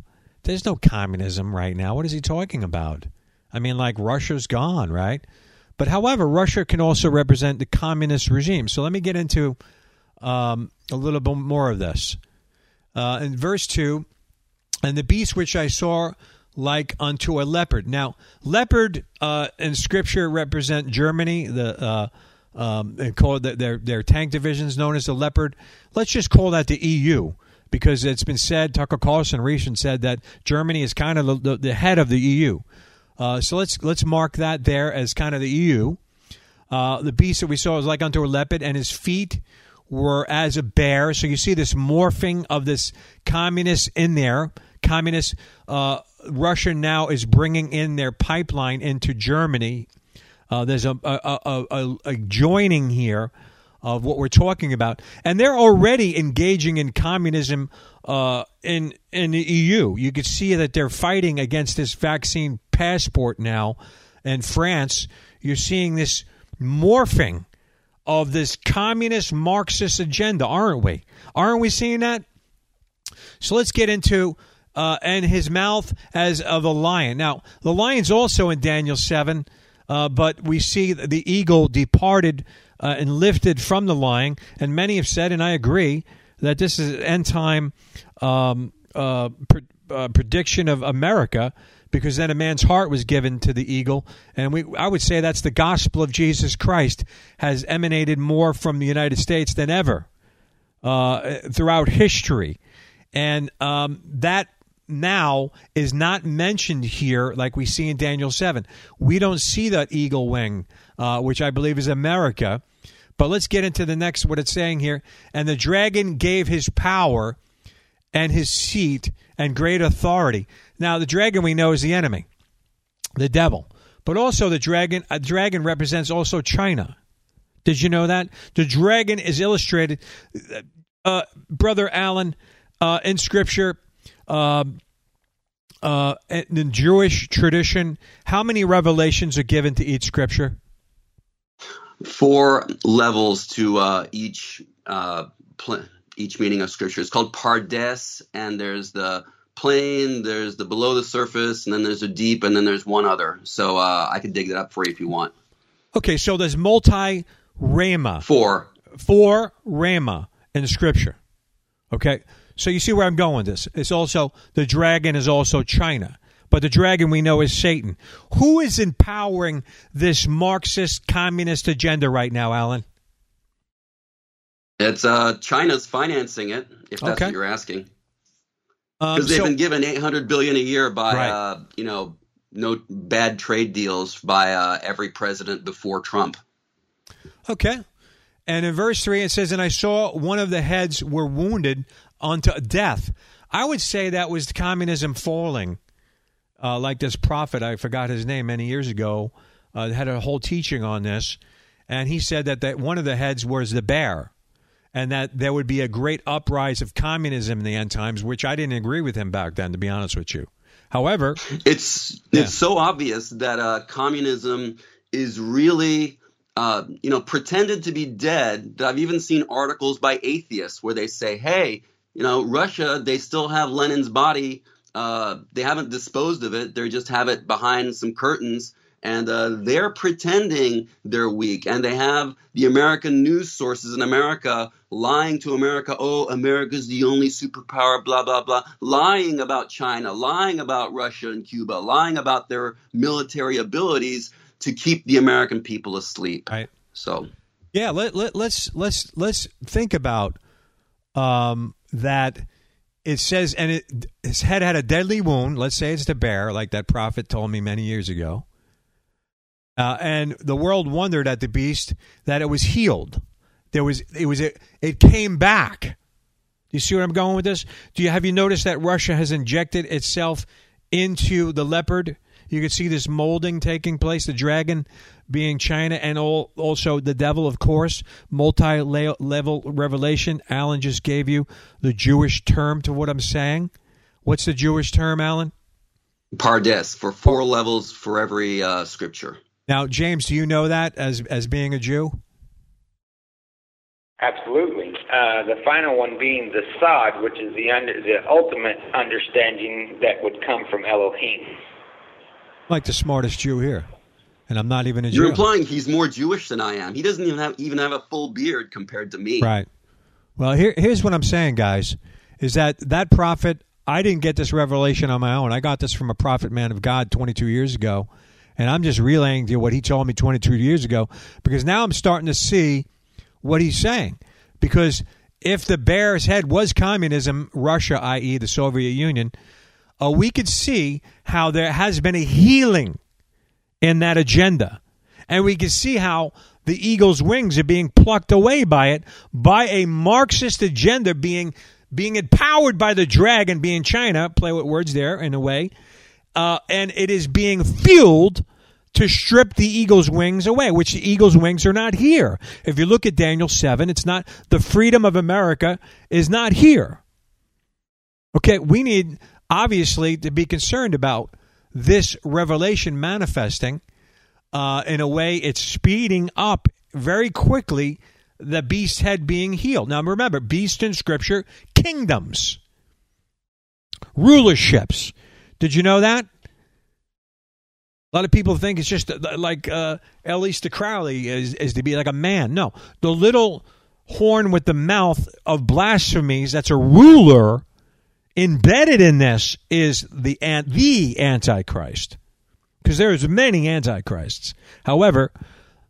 "There's no communism right now. What is he talking about?" I mean, like Russia's gone, right? But however, Russia can also represent the communist regime. So let me get into um, a little bit more of this. Uh, in verse 2, and the beast which I saw like unto a leopard. Now, leopard uh, in Scripture represent Germany. The uh, um, they call their their tank divisions known as the leopard. Let's just call that the EU because it's been said. Tucker Carlson recently said that Germany is kind of the, the, the head of the EU. Uh, so let's let's mark that there as kind of the EU. Uh, the beast that we saw was like unto a leopard, and his feet were as a bear. So you see this morphing of this communist in there. Communist uh, Russia now is bringing in their pipeline into Germany. Uh, there's a a, a, a a joining here of what we're talking about, and they're already engaging in communism uh, in in the EU. You can see that they're fighting against this vaccine passport now in France. You're seeing this morphing of this communist Marxist agenda, aren't we? Aren't we seeing that? So let's get into uh, and his mouth as of a lion. Now the lion's also in Daniel seven, uh, but we see the eagle departed uh, and lifted from the lion, and many have said, and I agree, that this is an end time um, uh, uh, prediction of America because then a man's heart was given to the eagle and we I would say that's the gospel of Jesus Christ has emanated more from the United States than ever uh, throughout history and um, that now is not mentioned here like we see in Daniel 7 we don't see that eagle wing uh, which I believe is America but let's get into the next what it's saying here and the dragon gave his power and his seat and great authority. Now, the dragon we know is the enemy, the devil. But also, the dragon, a dragon represents also China. Did you know that? The dragon is illustrated, uh, Brother Alan, uh, in Scripture, uh, uh, in Jewish tradition. How many revelations are given to each Scripture? Four levels to uh, each uh, pl- each meaning of scripture. It's called pardes, and there's the plain, there's the below the surface, and then there's a deep, and then there's one other. So uh, I could dig that up for you if you want. Okay, so there's multi rama. Four. Four rama in Scripture. Okay, so you see where I'm going with this. It's also, the dragon is also China. But the dragon we know is Satan. Who is empowering this Marxist communist agenda right now, Alan? It's uh, China's financing it, if that's Okay. what you're asking. Um, Because they've so- been given 800 billion a year by, Right. uh, you know, no bad trade deals by uh, every president before Trump. Okay. And in verse 3, it says, And I saw one of the heads were wounded unto death. I would say that was communism falling. Uh, like this prophet, I forgot his name many years ago, uh, had a whole teaching on this. And he said that, that one of the heads was the bear. And that there would be a great uprise of communism in the end times, which I didn't agree with him back then, to be honest with you. However, It's Yeah. it's so obvious that uh, communism is really uh, you know pretended to be dead. That I've even seen articles by atheists where they say, "Hey, you know, Russia, they still have Lenin's body. Uh, they haven't disposed of it. They just have it behind some curtains." And uh, they're pretending they're weak, and they have the American news sources in America lying to America. Oh, America's the only superpower. Blah blah blah. Lying about China, lying about Russia and Cuba, lying about their military abilities to keep the American people asleep. Right. So Yeah, let, let let's let's let's think about um, that. It says, and it, his head had a deadly wound. Let's say it's the bear, like that prophet told me many years ago. Uh, and the world wondered at the beast that it was healed. There was it was it, it came back. Do you see where I'm going with this? Do you have you noticed that Russia has injected itself into the leopard? You can see this molding taking place. The dragon being China, and all, also the devil, of course. Multi-level revelation. Alan just gave you the Jewish term to what I'm saying. What's the Jewish term, Alan? pardes for four levels for every uh, scripture. Now, James, do you know that as as being a Jew? Absolutely. Uh, the final one being the sod, which is the under, the ultimate understanding that would come from Elohim. Like the smartest Jew here, and I'm not even a Jew. You're implying he's more Jewish than I am. He doesn't even have even have a full beard compared to me. Right. Well, here, here's what I'm saying, guys, is that that prophet, I didn't get this revelation on my own. I got this from a prophet man of God 22 years ago, and I'm just relaying to you what he told me 22 years ago because now I'm starting to see what he's saying. Because if the bear's head was communism, Russia, i.e., the Soviet Union, uh, we could see how there has been a healing in that agenda. And we can see how the eagle's wings are being plucked away by it by a Marxist agenda being being empowered by the dragon being China, play with words there in a way, uh, and it is being fueled to strip the eagle's wings away, which the eagle's wings are not here. If you look at Daniel 7, it's not the freedom of America is not here. Okay, we need obviously to be concerned about this revelation manifesting uh, in a way it's speeding up very quickly the beast's head being healed. Now remember, beast in scripture, kingdoms, rulerships. Did you know that? A lot of people think it's just uh, like uh, Aleister Crowley is, is to be like a man. No, the little horn with the mouth of blasphemies that's a ruler embedded in this is the the antichrist because there's many antichrists. However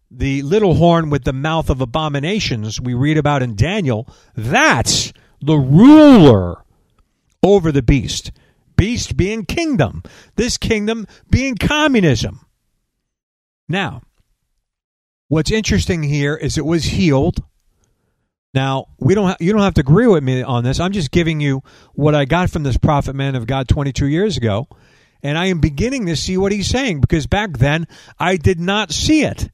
the little horn with the mouth of abominations we read about in daniel that's the ruler over the beast. Beast being kingdom. This kingdom being communism. Now what's interesting here is it was healed now we don't. Ha- you don't have to agree with me on this. I'm just giving you what I got from this prophet man of God 22 years ago, and I am beginning to see what he's saying because back then I did not see it.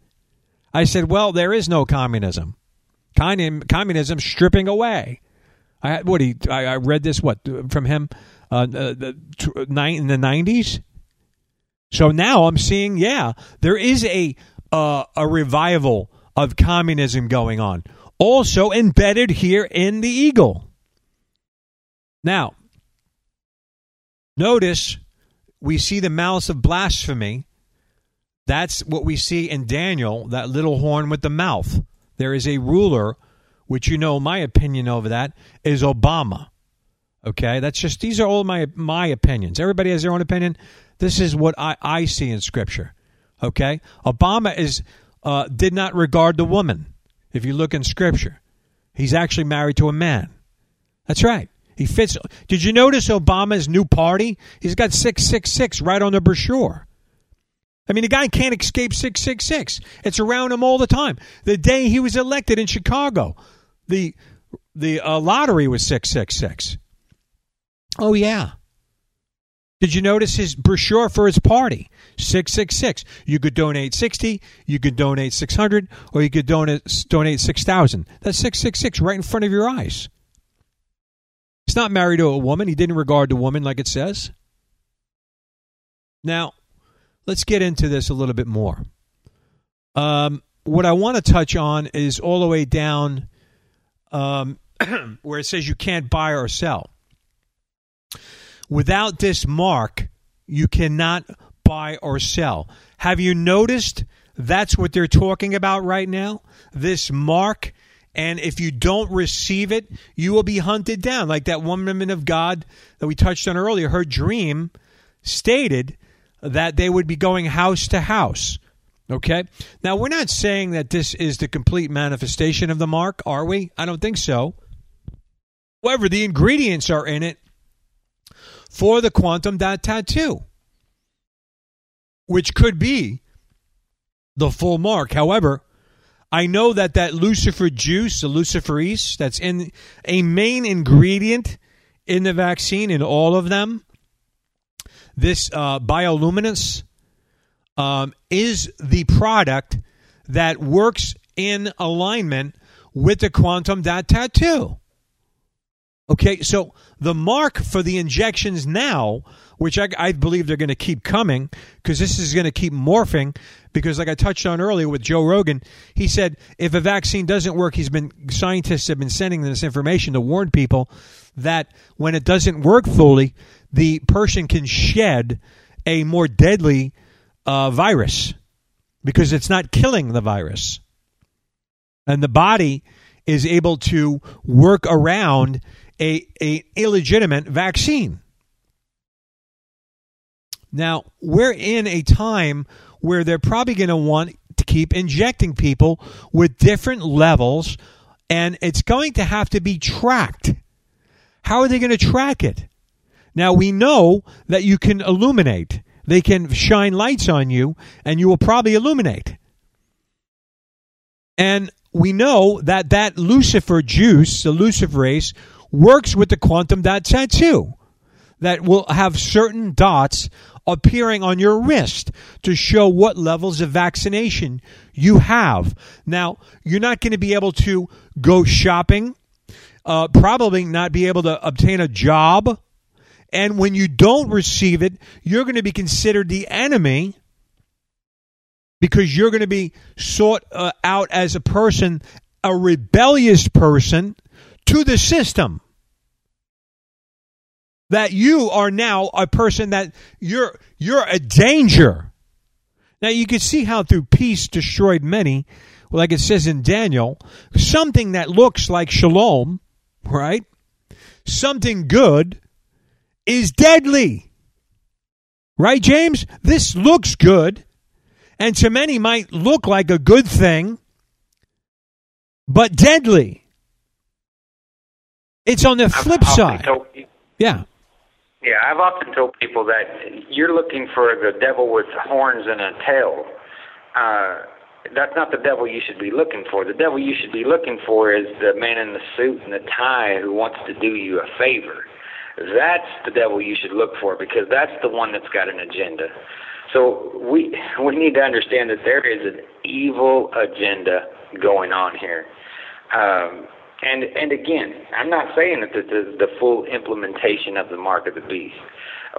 I said, "Well, there is no communism. Communism, stripping away." I what he. I, I read this what from him uh, the, the, in the 90s. So now I'm seeing, yeah, there is a uh, a revival of communism going on also embedded here in the eagle. Now, notice we see the malice of blasphemy. That's what we see in Daniel, that little horn with the mouth. There is a ruler, which you know my opinion over that is Obama. Okay, that's just these are all my my opinions. Everybody has their own opinion. This is what I, I see in Scripture. Okay, Obama is uh, did not regard the woman. If you look in Scripture, he's actually married to a man. That's right. He fits. Did you notice Obama's new party? He's got six six six right on the brochure. I mean, the guy can't escape 666. It's around him all the time. The day he was elected in Chicago, the the uh, lottery was 666. Oh yeah. Did you notice his brochure for his party? 666. You could donate 60, you could donate 600, or you could donate donate 6000. That's 666 right in front of your eyes. He's not married to a woman. He didn't regard the woman like it says. Now, let's get into this a little bit more. Um, what I want to touch on is all the way down um, where it says you can't buy or sell. Without this mark, you cannot buy or sell. Have you noticed that's what they're talking about right now? This mark. And if you don't receive it, you will be hunted down. Like that woman of God that we touched on earlier, her dream stated that they would be going house to house. Okay? Now, we're not saying that this is the complete manifestation of the mark, are we? I don't think so. However, the ingredients are in it for the quantum dot tattoo, which could be the full mark. However, I know that that Lucifer juice, the luciferase, that's in a main ingredient in the vaccine in all of them, this uh, um, is the product that works in alignment with the quantum dot tattoo. Okay, so the mark for the injections now, which I, I believe they're going to keep coming because this is going to keep morphing. Because, like I touched on earlier with Joe Rogan, he said if a vaccine doesn't work, he's been scientists have been sending this information to warn people that when it doesn't work fully, the person can shed a more deadly uh, virus because it's not killing the virus, and the body is able to work around a, a illegitimate vaccine. Now, we're in a time where they're probably going to want to keep injecting people with different levels, and it's going to have to be tracked. How are they going to track it? Now, we know that you can illuminate, they can shine lights on you, and you will probably illuminate. And we know that that Lucifer juice, the luciferase, works with the quantum dot tattoo that will have certain dots appearing on your wrist to show what levels of vaccination you have. Now, you're not going to be able to go shopping, uh, probably not be able to obtain a job. And when you don't receive it, you're going to be considered the enemy because you're going to be sought uh, out as a person, a rebellious person to the system that you are now a person that you're you're a danger. Now you can see how through peace destroyed many, like it says in Daniel, something that looks like shalom, right? Something good is deadly. Right, James? This looks good, and to many might look like a good thing, but deadly. It's on the flip side. Yeah. Yeah, I've often told people that you're looking for the devil with horns and a tail. Uh, that's not the devil you should be looking for. The devil you should be looking for is the man in the suit and the tie who wants to do you a favor. That's the devil you should look for because that's the one that's got an agenda. So we we need to understand that there is an evil agenda going on here. Um, and and again, I'm not saying that this is the full implementation of the mark of the beast,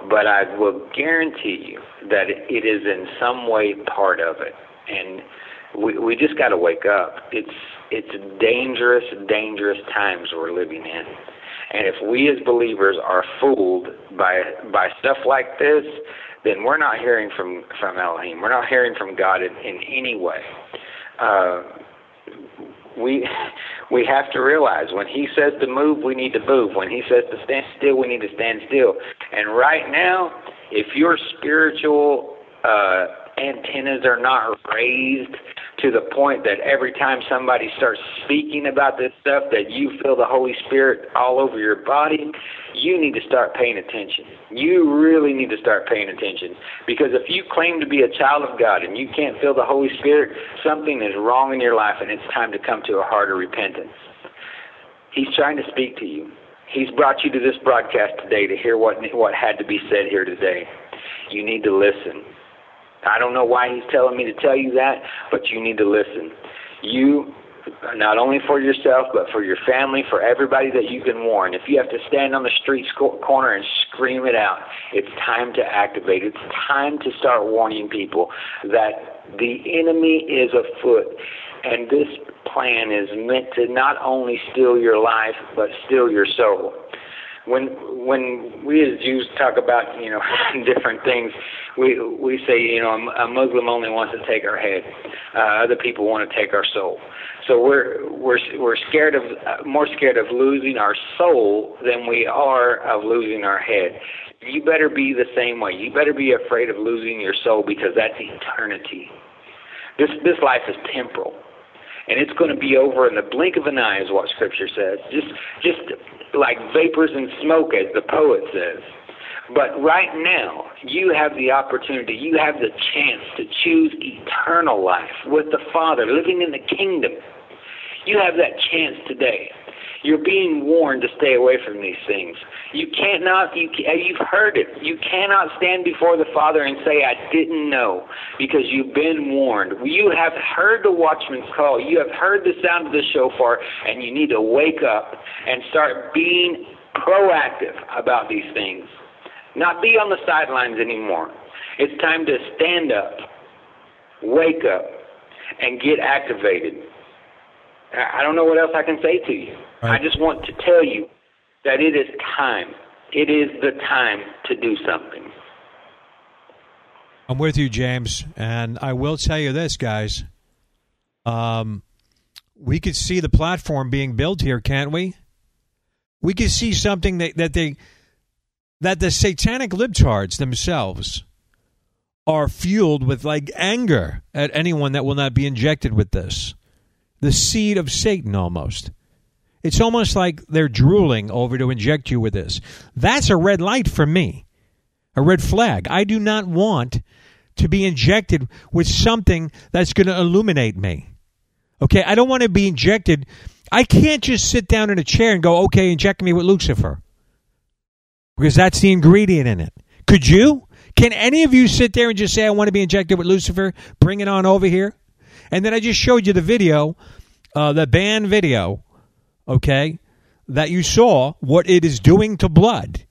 but I will guarantee you that it is in some way part of it. And we we just got to wake up. It's it's dangerous, dangerous times we're living in. And if we as believers are fooled by by stuff like this, then we're not hearing from from Elohim. We're not hearing from God in, in any way. Uh, we we have to realize when He says to move, we need to move. When He says to stand still, we need to stand still. And right now, if your spiritual uh, antennas are not raised to the point that every time somebody starts speaking about this stuff that you feel the Holy Spirit all over your body, you need to start paying attention. You really need to start paying attention because if you claim to be a child of God and you can't feel the Holy Spirit, something is wrong in your life and it's time to come to a heart of repentance. He's trying to speak to you. He's brought you to this broadcast today to hear what what had to be said here today. You need to listen. I don't know why he's telling me to tell you that, but you need to listen. You, not only for yourself, but for your family, for everybody that you can warn. If you have to stand on the street corner and scream it out, it's time to activate. It's time to start warning people that the enemy is afoot. And this plan is meant to not only steal your life, but steal your soul when when we as Jews talk about you know different things, we we say you know a Muslim only wants to take our head, uh, other people want to take our soul. So we're we're we're scared of uh, more scared of losing our soul than we are of losing our head. You better be the same way. You better be afraid of losing your soul because that's eternity. This this life is temporal and it's going to be over in the blink of an eye, is what Scripture says. Just, just like vapors and smoke, as the poet says. But right now, you have the opportunity, you have the chance to choose eternal life with the Father, living in the kingdom. You have that chance today. You're being warned to stay away from these things. You cannot, you, uh, you've heard it. You cannot stand before the Father and say, I didn't know, because you've been warned. You have heard the watchman's call. You have heard the sound of the shofar, and you need to wake up and start being proactive about these things. Not be on the sidelines anymore. It's time to stand up, wake up, and get activated. I don't know what else I can say to you. Right. I just want to tell you that it is time. It is the time to do something. I'm with you, James, and I will tell you this, guys. Um, we could see the platform being built here, can't we? We could see something that, that they that the satanic libtards themselves are fueled with like anger at anyone that will not be injected with this. The seed of Satan almost. It's almost like they're drooling over to inject you with this. That's a red light for me, a red flag. I do not want to be injected with something that's going to illuminate me. Okay, I don't want to be injected. I can't just sit down in a chair and go, okay, inject me with Lucifer. Because that's the ingredient in it. Could you? Can any of you sit there and just say, I want to be injected with Lucifer? Bring it on over here. And then I just showed you the video, uh, the banned video okay, that you saw what it is doing to blood.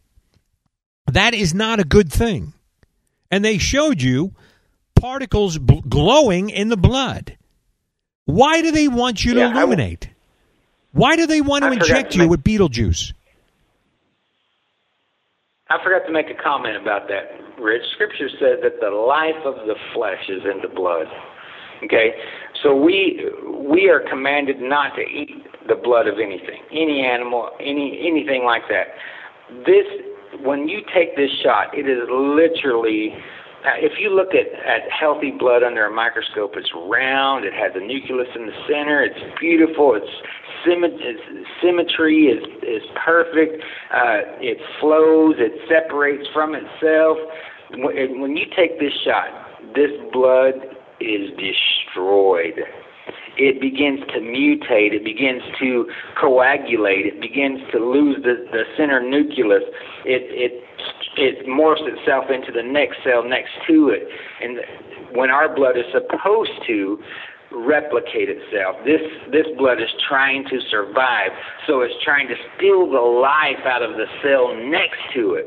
That is not a good thing. And they showed you particles bl- glowing in the blood. Why do they want you to yeah, illuminate? W- Why do they want to inject to you make- with Beetlejuice? I forgot to make a comment about that, Rich. Scripture says that the life of the flesh is in the blood. Okay, so we we are commanded not to eat the blood of anything, any animal, any anything like that. This, when you take this shot, it is literally. If you look at, at healthy blood under a microscope, it's round. It has a nucleus in the center. It's beautiful. It's, it's symmetry is is perfect. Uh, it flows. It separates from itself. When you take this shot, this blood is destroyed. It begins to mutate, it begins to coagulate, it begins to lose the, the center nucleus. It, it, it morphs itself into the next cell next to it. And when our blood is supposed to replicate itself. This this blood is trying to survive, so it's trying to steal the life out of the cell next to it.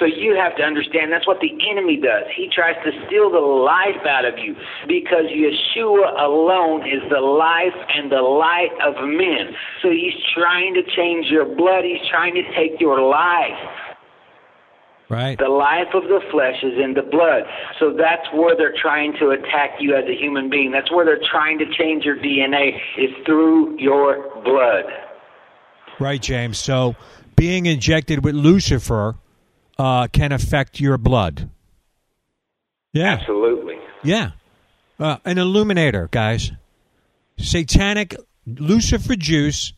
So you have to understand that's what the enemy does. He tries to steal the life out of you because Yeshua alone is the life and the light of men. So he's trying to change your blood. He's trying to take your life. Right. The life of the flesh is in the blood. So that's where they're trying to attack you as a human being. That's where they're trying to change your DNA is through your blood. Right, James. So being injected with Lucifer uh, can affect your blood. Yeah. Absolutely. Yeah. Uh, an illuminator, guys. Satanic Lucifer juice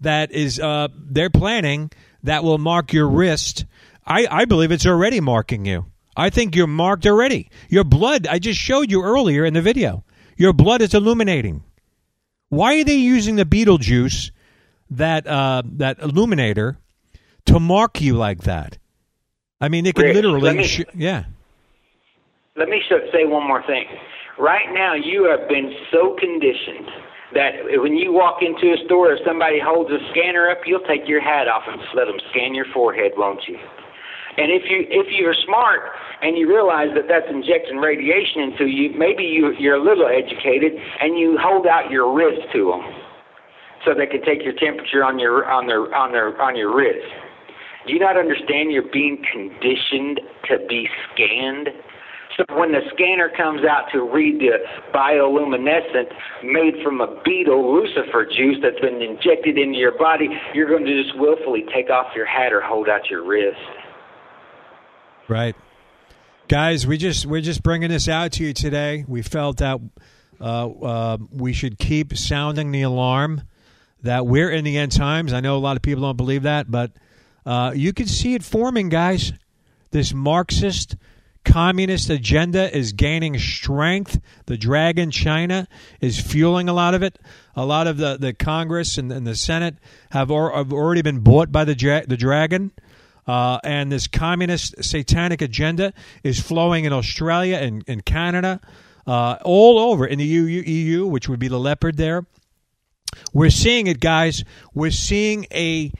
that is uh, they're planning that will mark your wrist. I, I believe it's already marking you. I think you're marked already. Your blood, I just showed you earlier in the video. Your blood is illuminating. Why are they using the Beetlejuice, that uh, that illuminator, to mark you like that? I mean, they could Rich, literally, me- sh- yeah. Let me say one more thing. Right now, you have been so conditioned that when you walk into a store, if somebody holds a scanner up, you'll take your hat off and let them scan your forehead, won't you? And if you if you're smart and you realize that that's injecting radiation into you, maybe you you're a little educated and you hold out your wrist to them so they can take your temperature on your on their on their on your wrist. Do you not understand you're being conditioned to be scanned? So when the scanner comes out to read the bioluminescent made from a beetle lucifer juice that's been injected into your body, you're going to just willfully take off your hat or hold out your wrist. Right, guys. We just we're just bringing this out to you today. We felt that uh, uh, we should keep sounding the alarm that we're in the end times. I know a lot of people don't believe that, but uh, you can see it forming, guys. This Marxist communist agenda is gaining strength. The dragon China is fueling a lot of it. A lot of the, the Congress and, and the Senate have, or, have already been bought by the dra- the dragon. Uh, and this communist satanic agenda is flowing in Australia and, and Canada, uh, all over in the EU, EU, which would be the leopard there. We're seeing it, guys. We're seeing a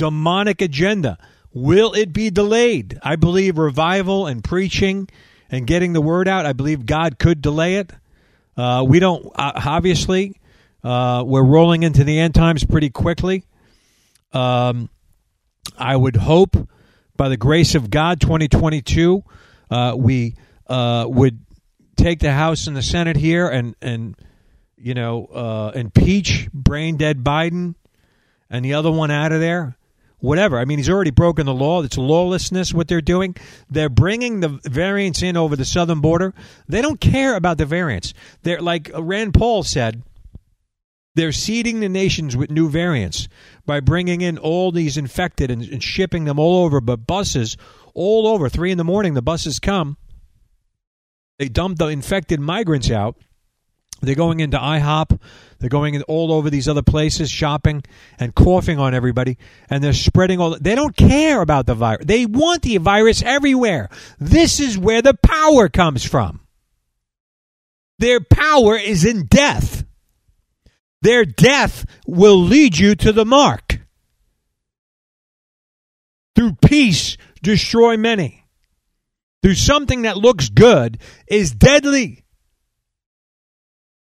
demonic agenda. Will it be delayed? I believe revival and preaching and getting the word out. I believe God could delay it. Uh, we don't, uh, obviously, uh, we're rolling into the end times pretty quickly. Um, I would hope, by the grace of God, 2022, uh, we uh, would take the House and the Senate here and and you know uh, impeach brain dead Biden and the other one out of there. Whatever. I mean, he's already broken the law. It's lawlessness what they're doing. They're bringing the variants in over the southern border. They don't care about the variants. They're like Rand Paul said. They're seeding the nations with new variants by bringing in all these infected and, and shipping them all over, but buses all over. Three in the morning, the buses come. They dump the infected migrants out. They're going into IHOP. They're going all over these other places, shopping and coughing on everybody, and they're spreading all. They don't care about the virus. They want the virus everywhere. This is where the power comes from. Their power is in death. Their death will lead you to the mark. Through peace, destroy many. Through something that looks good is deadly.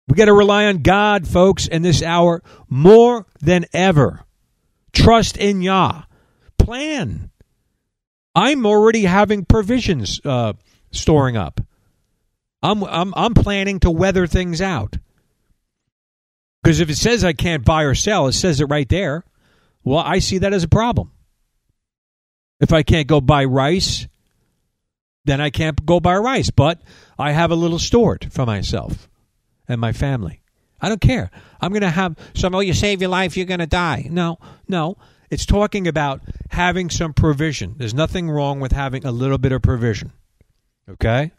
We got to rely on God, folks, in this hour more than ever. Trust in Yah. Plan. I'm already having provisions uh, storing up. I'm, I'm, I'm planning to weather things out. Because if it says I can't buy or sell, it says it right there. Well, I see that as a problem. If I can't go buy rice, then I can't go buy rice. But I have a little stored for myself and my family. I don't care. I'm going to have some, oh, you save your life, you're going to die. No, no. It's talking about having some provision. There's nothing wrong with having a little bit of provision. Okay?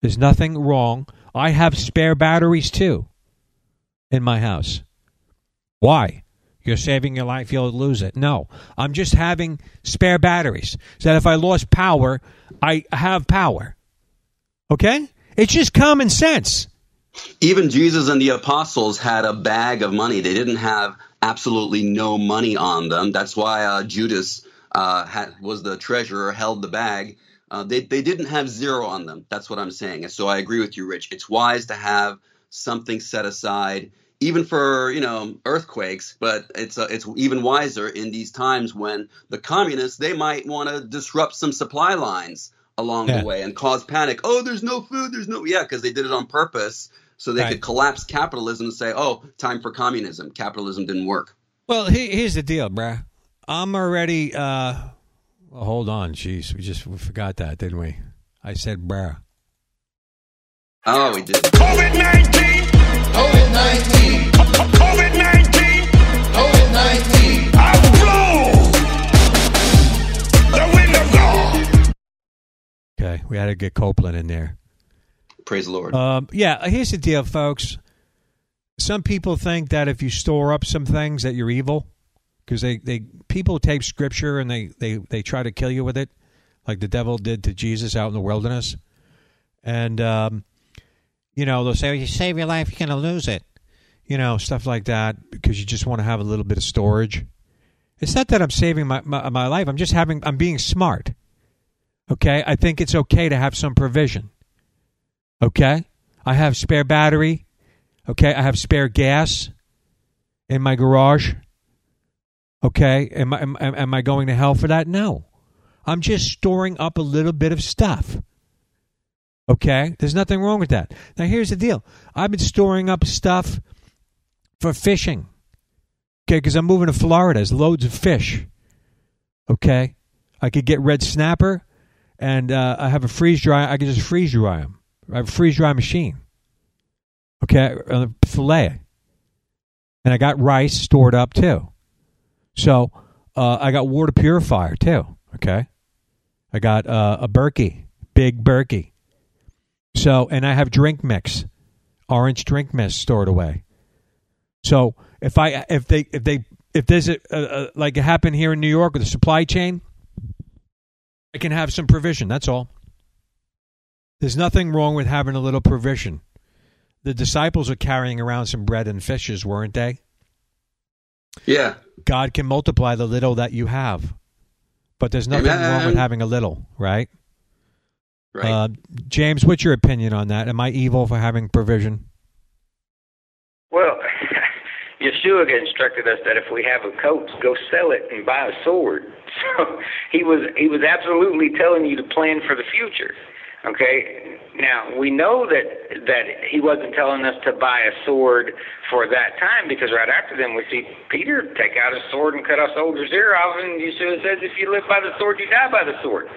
There's nothing wrong. I have spare batteries too in my house. Why? You're saving your life, you'll lose it. No, I'm just having spare batteries so that if I lost power, I have power. Okay? It's just common sense. Even Jesus and the apostles had a bag of money. They didn't have absolutely no money on them. That's why uh, Judas uh, had, was the treasurer, held the bag. Uh, they they didn't have zero on them. That's what I'm saying. And so I agree with you, Rich. It's wise to have something set aside, even for you know earthquakes. But it's uh, it's even wiser in these times when the communists they might want to disrupt some supply lines along Yeah. the way and cause panic. Oh, there's no food. There's no yeah, because they did it on purpose so they Right. could collapse capitalism and say, oh, time for communism. Capitalism didn't work. Well, he, here's the deal, bruh. I'm already. Uh, well, hold on, jeez, we just we forgot that, didn't we? I said, bruh. Oh, we did. COVID 19. COVID 19. COVID 19. COVID 19. I blow the wind of God. Okay, we had to get Copeland in there. Praise the Lord. Um, yeah, here's the deal, folks. Some people think that if you store up some things that you're evil, because they, they people take scripture and they, they, they try to kill you with it, like the devil did to Jesus out in the wilderness. And um, you know they'll say, "You save your life, you're going to lose it," you know, stuff like that, because you just want to have a little bit of storage. It's not that I'm saving my, my my life. I'm just having I'm being smart. Okay, I think it's okay to have some provision. Okay? I have spare battery. Okay? I have spare gas in my garage. Okay? Am I, am, am I going to hell for that? No. I'm just storing up a little bit of stuff. Okay? There's nothing wrong with that. Now, here's the deal I've been storing up stuff for fishing. Okay? Because I'm moving to Florida. There's loads of fish. Okay? I could get red snapper, and uh, I have a freeze dry. I can just freeze dry them. I have a freeze dry machine. Okay, uh, fillet, and I got rice stored up too. So uh, I got water purifier too. Okay, I got uh, a Berkey, big Berkey. So and I have drink mix, orange drink mix stored away. So if I if they if they if there's a, a, a like it happened here in New York with the supply chain, I can have some provision. That's all. There's nothing wrong with having a little provision. The disciples are carrying around some bread and fishes, weren't they? Yeah. God can multiply the little that you have. But there's nothing wrong with having a little, right? Right. Uh, James, what's your opinion on that? Am I evil for having provision? Well, Yeshua instructed us that if we have a coat, go sell it and buy a sword. So he was he was absolutely telling you to plan for the future. Okay. Now we know that that he wasn't telling us to buy a sword for that time because right after them we see Peter take out a sword and cut a soldier's ear off, and Yeshua says, "If you live by the sword, you die by the sword."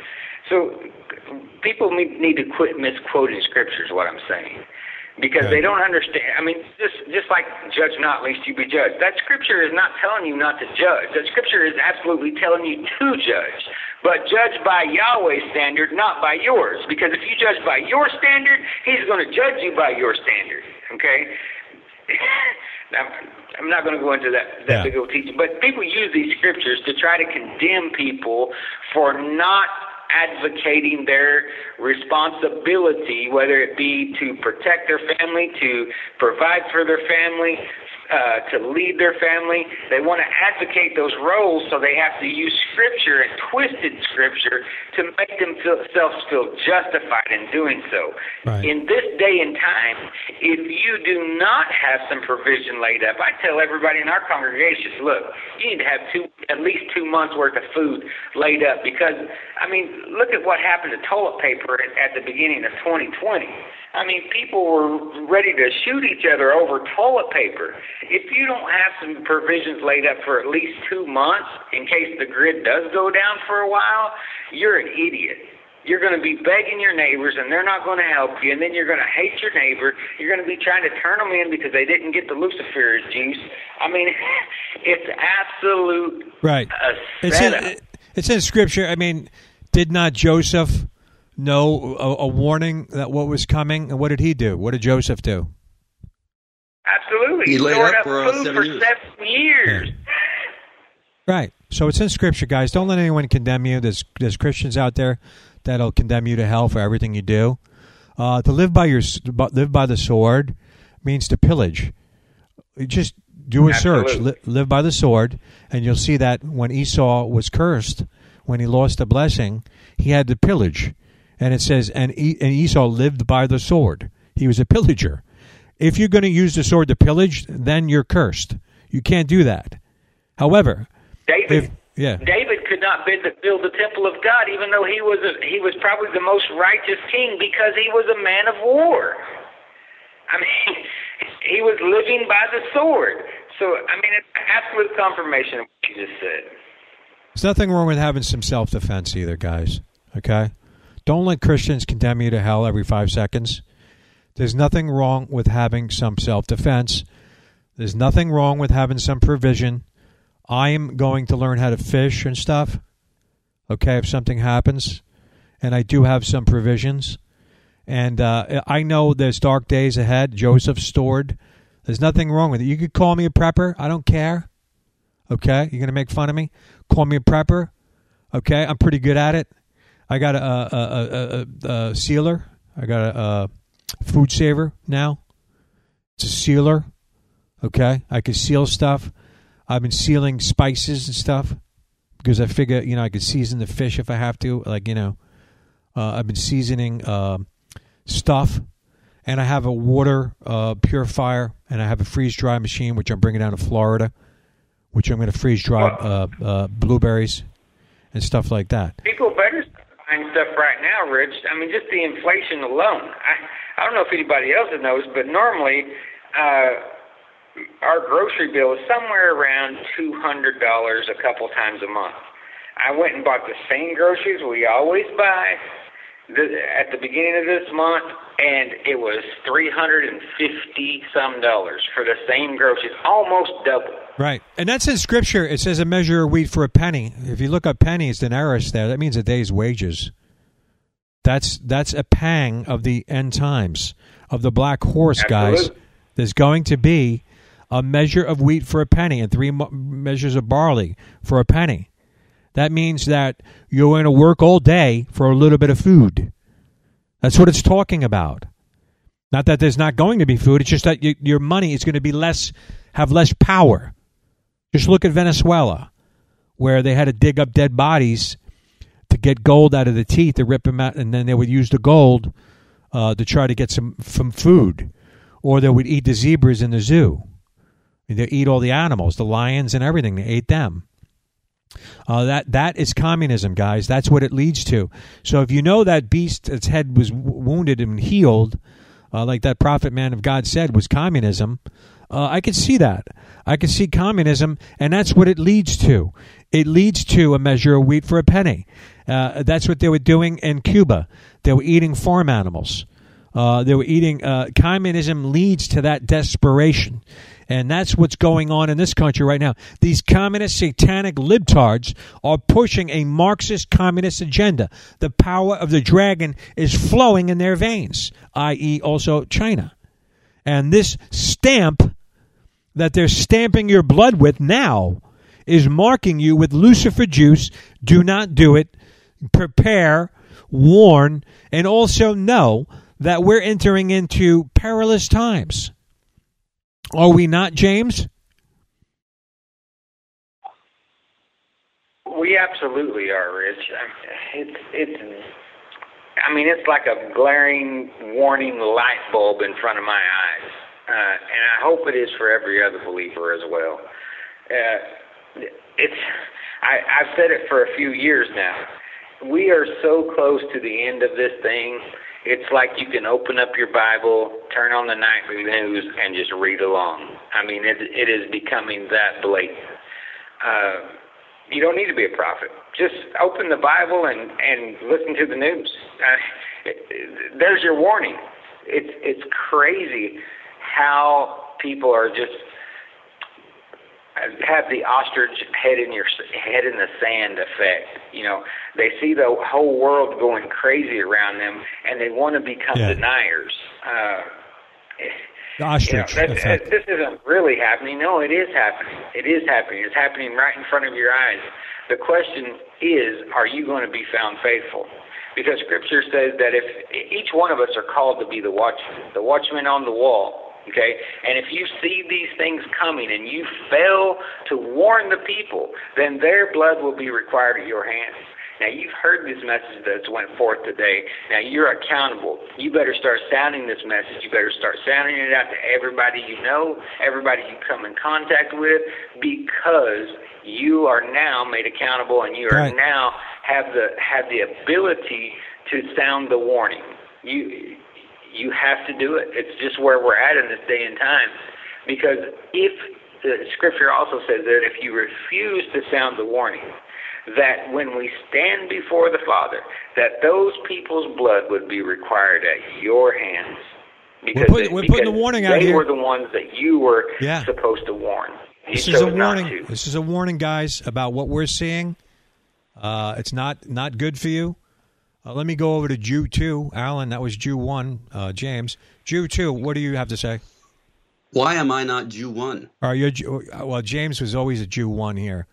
So people need need to quit misquoting scriptures. What I'm saying because they don't understand. I mean, just just like judge not, lest you be judged. That scripture is not telling you not to judge. That scripture is absolutely telling you to judge, but judge by Yahweh's standard, not by yours. Because if you judge by your standard, He's going to judge you by your standard. Okay. Now, I'm not going to go into that, that Yeah. big old teaching, but people use these scriptures to try to condemn people for not advocating their responsibility, whether it be to protect their family, to provide for their family, uh, to lead their family. They want to advocate those roles, so they have to use scripture and twisted scripture to make themselves feel justified in doing so. Right. In this day and time, if you do not have some provision laid up, I tell everybody in our congregations, look, you need to have two, at least two months worth of food laid up because, I mean, look at what happened to toilet paper at, at the beginning of 2020. I mean, people were ready to shoot each other over toilet paper. If you don't have some provisions laid up for at least two months in case the grid does go down for a while, you're an idiot. You're going to be begging your neighbors, and they're not going to help you. And then you're going to hate your neighbor. You're going to be trying to turn them in because they didn't get the Lucifer juice. I mean, it's absolute Right. a It's in, it's in scripture. I mean, did not Joseph know a, a warning that what was coming? And what did he do? What did Joseph do? Absolutely. He laid stored up up for, food seven for years. seven years. Right. So it's in scripture, guys. Don't let anyone condemn you. There's there's Christians out there that'll condemn you to hell for everything you do. Uh, to live by your live by the sword means to pillage. You Just do a search. Li- live by the sword, and you'll see that when Esau was cursed, when he lost a blessing, he had to pillage, and it says, and, e- and Esau lived by the sword. He was a pillager. If you're going to use the sword to pillage, then you're cursed. You can't do that. However, David. if yeah, David could not bid to build the temple of God, even though he was a, he was probably the most righteous king because he was a man of war. I mean, he was living by the sword. So I mean, it's absolute confirmation of what you just said. There's nothing wrong with having some self defense either, guys. Okay? Don't let Christians condemn you to hell every five seconds. There's nothing wrong with having some self defense. There's nothing wrong with having some provision. I'm going to learn how to fish and stuff. Okay, if something happens, and I do have some provisions. And uh, I know there's dark days ahead. Joseph stored. There's nothing wrong with it. You could call me a prepper. I don't care. Okay, you're gonna make fun of me. Call me a prepper. Okay, I'm pretty good at it. I got a, a, a, a, a sealer. I got a, a food saver now. It's a sealer. Okay, I can seal stuff. I've been sealing spices and stuff because I figure you know I could season the fish if I have to. Like you know, uh, I've been seasoning uh, stuff, and I have a water uh, purifier, and I have a freeze dry machine which I'm bringing down to Florida, which I'm going to freeze dry uh, uh, blueberries and stuff like that. People better buying stuff right now, Rich. I mean, just the inflation alone. I I don't know if anybody else noticed, but normally. Uh, our grocery bill is somewhere around two hundred dollars a couple times a month. I went and bought the same groceries we always buy at the beginning of this month, and it was three hundred and fifty some dollars for the same groceries, almost double. Right, and that's in Scripture. It says a measure of wheat for a penny. If you look up pennies, denarius there, that means a day's wages. That's that's a pang of the end times of the black horse, guys. Absolutely. There's going to be a measure of wheat for a penny and three measures of barley for a penny. That means that you're going to work all day for a little bit of food. That's what it's talking about. Not that there's not going to be food. It's just that you, your money is going to be less, have less power. Just look at Venezuela, where they had to dig up dead bodies to get gold out of the teeth to rip them out, and then they would use the gold uh, to try to get some some food, or they would eat the zebras in the zoo. They eat all the animals, the lions and everything. They ate them. Uh, that that is communism, guys. That's what it leads to. So if you know that beast, its head was w- wounded and healed, uh, like that prophet man of God said, was communism. Uh, I could see that. I could see communism, and that's what it leads to. It leads to a measure of wheat for a penny. Uh, that's what they were doing in Cuba. They were eating farm animals. Uh, they were eating. Uh, communism leads to that desperation. And that's what's going on in this country right now. These communist satanic libtards are pushing a Marxist communist agenda. The power of the dragon is flowing in their veins, i.e., also China. And this stamp that they're stamping your blood with now is marking you with Lucifer juice. Do not do it. Prepare, warn, and also know that we're entering into perilous times. Are we not, James? We absolutely are, Rich. It's it's. I mean, it's like a glaring warning light bulb in front of my eyes, uh, and I hope it is for every other believer as well. Uh, it's. I, I've said it for a few years now. We are so close to the end of this thing. It's like you can open up your Bible, turn on the nightly news, and just read along. I mean, it it is becoming that blatant. Uh, you don't need to be a prophet. Just open the Bible and and listen to the news. Uh, there's your warning. It's it's crazy how people are just have the ostrich head in your head in the sand effect. You know, they see the whole world going crazy around them, and they want to become Yeah. deniers. Uh, The ostrich you know, that- this isn't really happening. No, it is happening. It is happening. It's happening right in front of your eyes. The question is, are you going to be found faithful? Because Scripture says that if each one of us are called to be the watchman, the watchman on the wall, Okay? And if you see these things coming and you fail to warn the people, then their blood will be required at your hands. Now you've heard this message that's went forth today. Now you're accountable. You better start sounding this message. You better start sounding it out to everybody you know, everybody you come in contact with, because you are now made accountable and you are Right. now have the have the ability to sound the warning. You you have to do it. It's just where we're at in this day and time. Because if the scripture also says that if you refuse to sound the warning, that when we stand before the Father, that those people's blood would be required at your hands. Because put- we're putting the warning out they here. were the ones that you were Yeah. supposed to warn. You This is a warning. This is a warning, guys, about what we're seeing. Uh, it's not not good for you. Uh, let me go over to Jew two, Alan. That was Jew one, uh, James. Jew two. What do you have to say? Why am I not Jew one? All right, you're, Jew- uh, well, James was always a Jew one here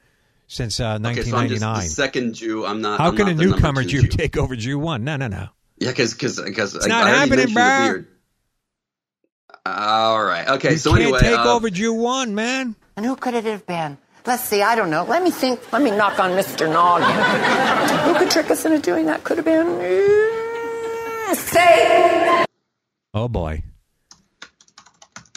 since uh, Okay, so I'm just 1999. the second Jew. I'm not. How I'm can not a the newcomer two Jew take over Jew one? No, no, no. Yeah, because because because It's not I already happening, mentioned the bruh. beard. All right. Okay. You so can't anyway, take uh, over Jew one, man. And who could it have been? Let's see, I don't know. Let me think. Let me knock on Mr. Noggin. who could trick us into doing that? Could have been. uh, Say! Oh boy.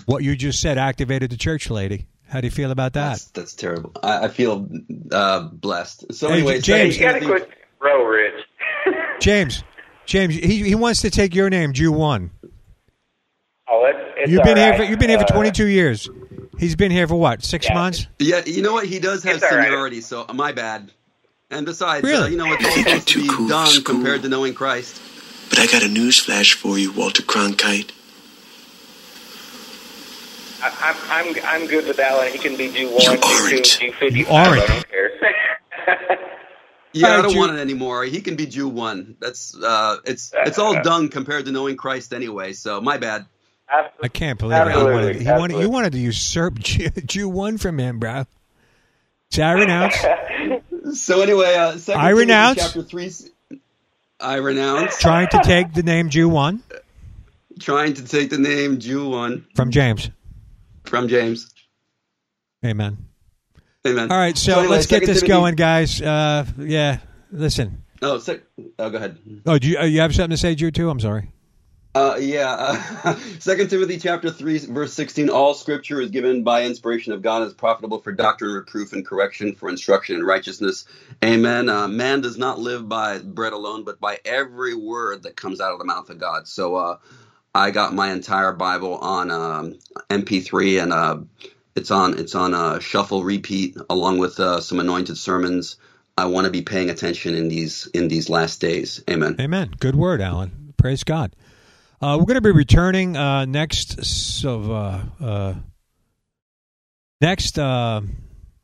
What you just said activated the church lady. How do you feel about that? That's, that's terrible. I, I feel uh, blessed. So Hey, anyway, James- You got to quit row, Rich. James, James, he, he wants to take your name, Jew one. Oh, it's, it's You've been all here. For, you've been here for Uh, 22 years. He's been here for what? Six Yeah. months. Yeah, you know what? He does have It's all right. seniority, so uh, my bad. And besides, uh, you know, it's supposed to be cool done compared to knowing Christ. But I got a news flash for you, Walter Cronkite. I, I'm, I'm, I'm good with Alan. He can be Jew 1, Jew 2, aren't. Jew 55. You aren't. I don't care. Yeah, I don't Jew- want it anymore. He can be Jew one. That's uh, it's it's all done compared to knowing Christ anyway. So my bad. I can't believe it. He wanted, he wanted, you wanted to usurp Jew, Jew one from him, bro. So I renounce. So anyway, uh, second I renounce. chapter three. I renounce trying to take the name Jew one trying to take the name Jew one from James. from James. Amen. Amen. All right, so, anyway, let's get this Timothy- going, guys. Uh, yeah, listen. Oh, sec- oh, go ahead. Oh, do you, uh, you have something to say, Jew two? I'm sorry. Uh, yeah. Uh, Second Timothy chapter three, verse sixteen. All Scripture is given by inspiration of God, is profitable for doctrine, reproof, and correction, for instruction in righteousness. Amen. Uh, man does not live by bread alone, but by every word that comes out of the mouth of God. So, uh, I got my entire Bible on um, MP3, and uh, it's on it's on uh, shuffle repeat, along with some anointed sermons. I want to be paying attention in these in these last days. Amen. Amen. Good word, Alan. Praise God. Uh, we're going to be returning uh, next. So, uh, uh, next. Uh,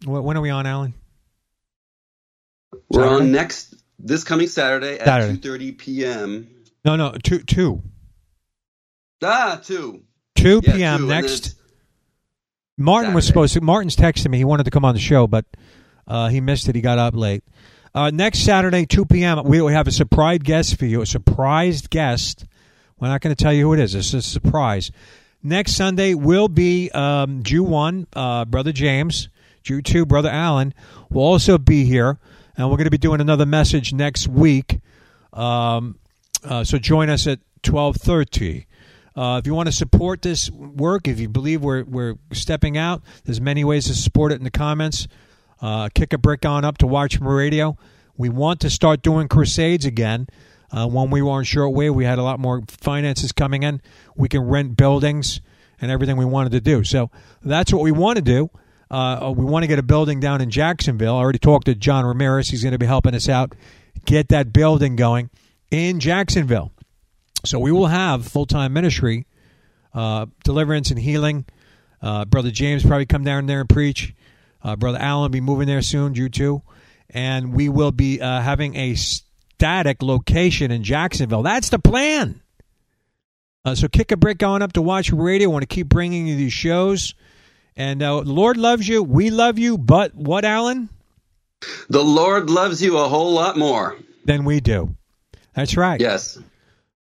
when are we on, Alan? We're Saturday? on next this coming Saturday at Saturday. two thirty p.m. No, no, two, two, Ah, two. two Yeah, p.m. two, next. Martin was supposed to. Martin's texted me. He wanted to come on the show, but uh, he missed it. He got up late. Uh, next Saturday, 2 p.m., we we have a surprise guest for you. A surprised guest. We're not going to tell you who it is. It's a surprise. Next Sunday will be um, Jew 1, uh, Brother James. Jew 2, Brother Alan will also be here. And we're going to be doing another message next week. Um, uh, so join us at 1230. Uh, if you want to support this work, if you believe we're, we're stepping out, there's many ways to support it in the comments. Uh, kick a brick on up to Watchman Radio. We want to start doing crusades again. Uh, when we were on shortwave, we had a lot more finances coming in. We can rent buildings and everything we wanted to do. So that's what we want to do. Uh, we want to get a building down in Jacksonville. I already talked to John Ramirez. He's going to be helping us out get that building going in Jacksonville. So we will have full time ministry, uh, deliverance and healing. Uh, Brother James probably come down there and preach. Uh, Brother Alan be moving there soon, you too. And we will be uh, having a static location in Jacksonville. That's the plan. Uh, so kick a brick going up to Watch Radio. I want to keep bringing you these shows. And uh, the Lord loves you. We love you. But what, Alan? The Lord loves you a whole lot more. Than we do. That's right. Yes.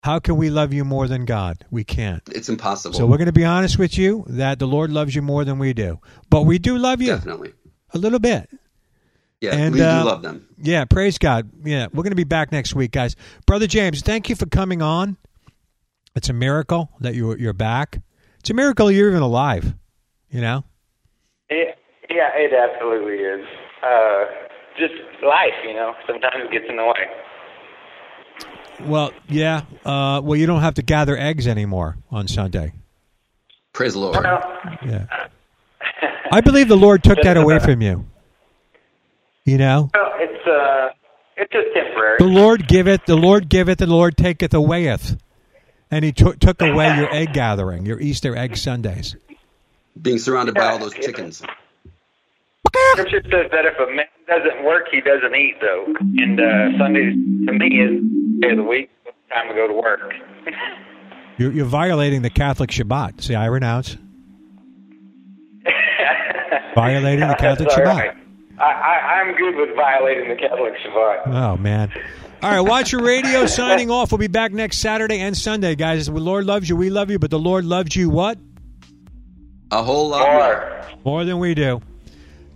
How can we love you more than God? We can't. It's impossible. So we're going to be honest with you that the Lord loves you more than we do. But we do love you Definitely. a little bit. Yeah, And, we uh, do love them. Yeah, praise God. Yeah, we're going to be back next week, guys. Brother James, thank you for coming on. It's a miracle that you you're back. It's a miracle you're even alive. You know. It, yeah, it absolutely is. Uh, just life, you know, sometimes it gets in the way. Well, yeah. Uh, well, you don't have to gather eggs anymore on Sunday. Praise the Lord. Well, Yeah. I believe the Lord took that away from you. You know, well, it's uh, it's just temporary. the Lord giveth, the Lord giveth, and the Lord taketh awayeth, and He took took away your egg gathering, your Easter egg Sundays. Being surrounded by all those chickens. Scripture says that if a man doesn't work, he doesn't eat, though. And uh, Sundays, to me, is day of the week. It's time to go to work. You're, you're violating the Catholic Shabbat. See, I renounce. Violating the Catholic Shabbat. right. I, I, I'm good with violating the Catholic Shabbat. Oh man. All right, watch your radio. Signing off. We'll be back next Saturday and Sunday, guys. The Lord loves you. We love you, but the Lord loves you what? A whole lot more. More. More than we do.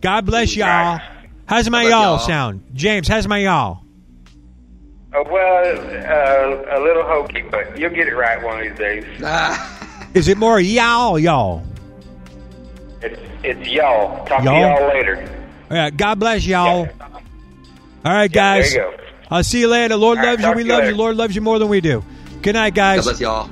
God bless y'all. How's my y'all y'all. sound? James, how's my y'all? Uh, well, uh, a little hokey, but you'll get it right one of these days. Is it more y'all, y'all? It's, it's y'all. Talk Y'all? to y'all later. All right, God bless y'all. Yeah. All right, Yeah, guys. there you go. I'll see you later. The Lord All right, loves you. We love you. later. Lord loves you more than we do. Good night, guys. God bless y'all.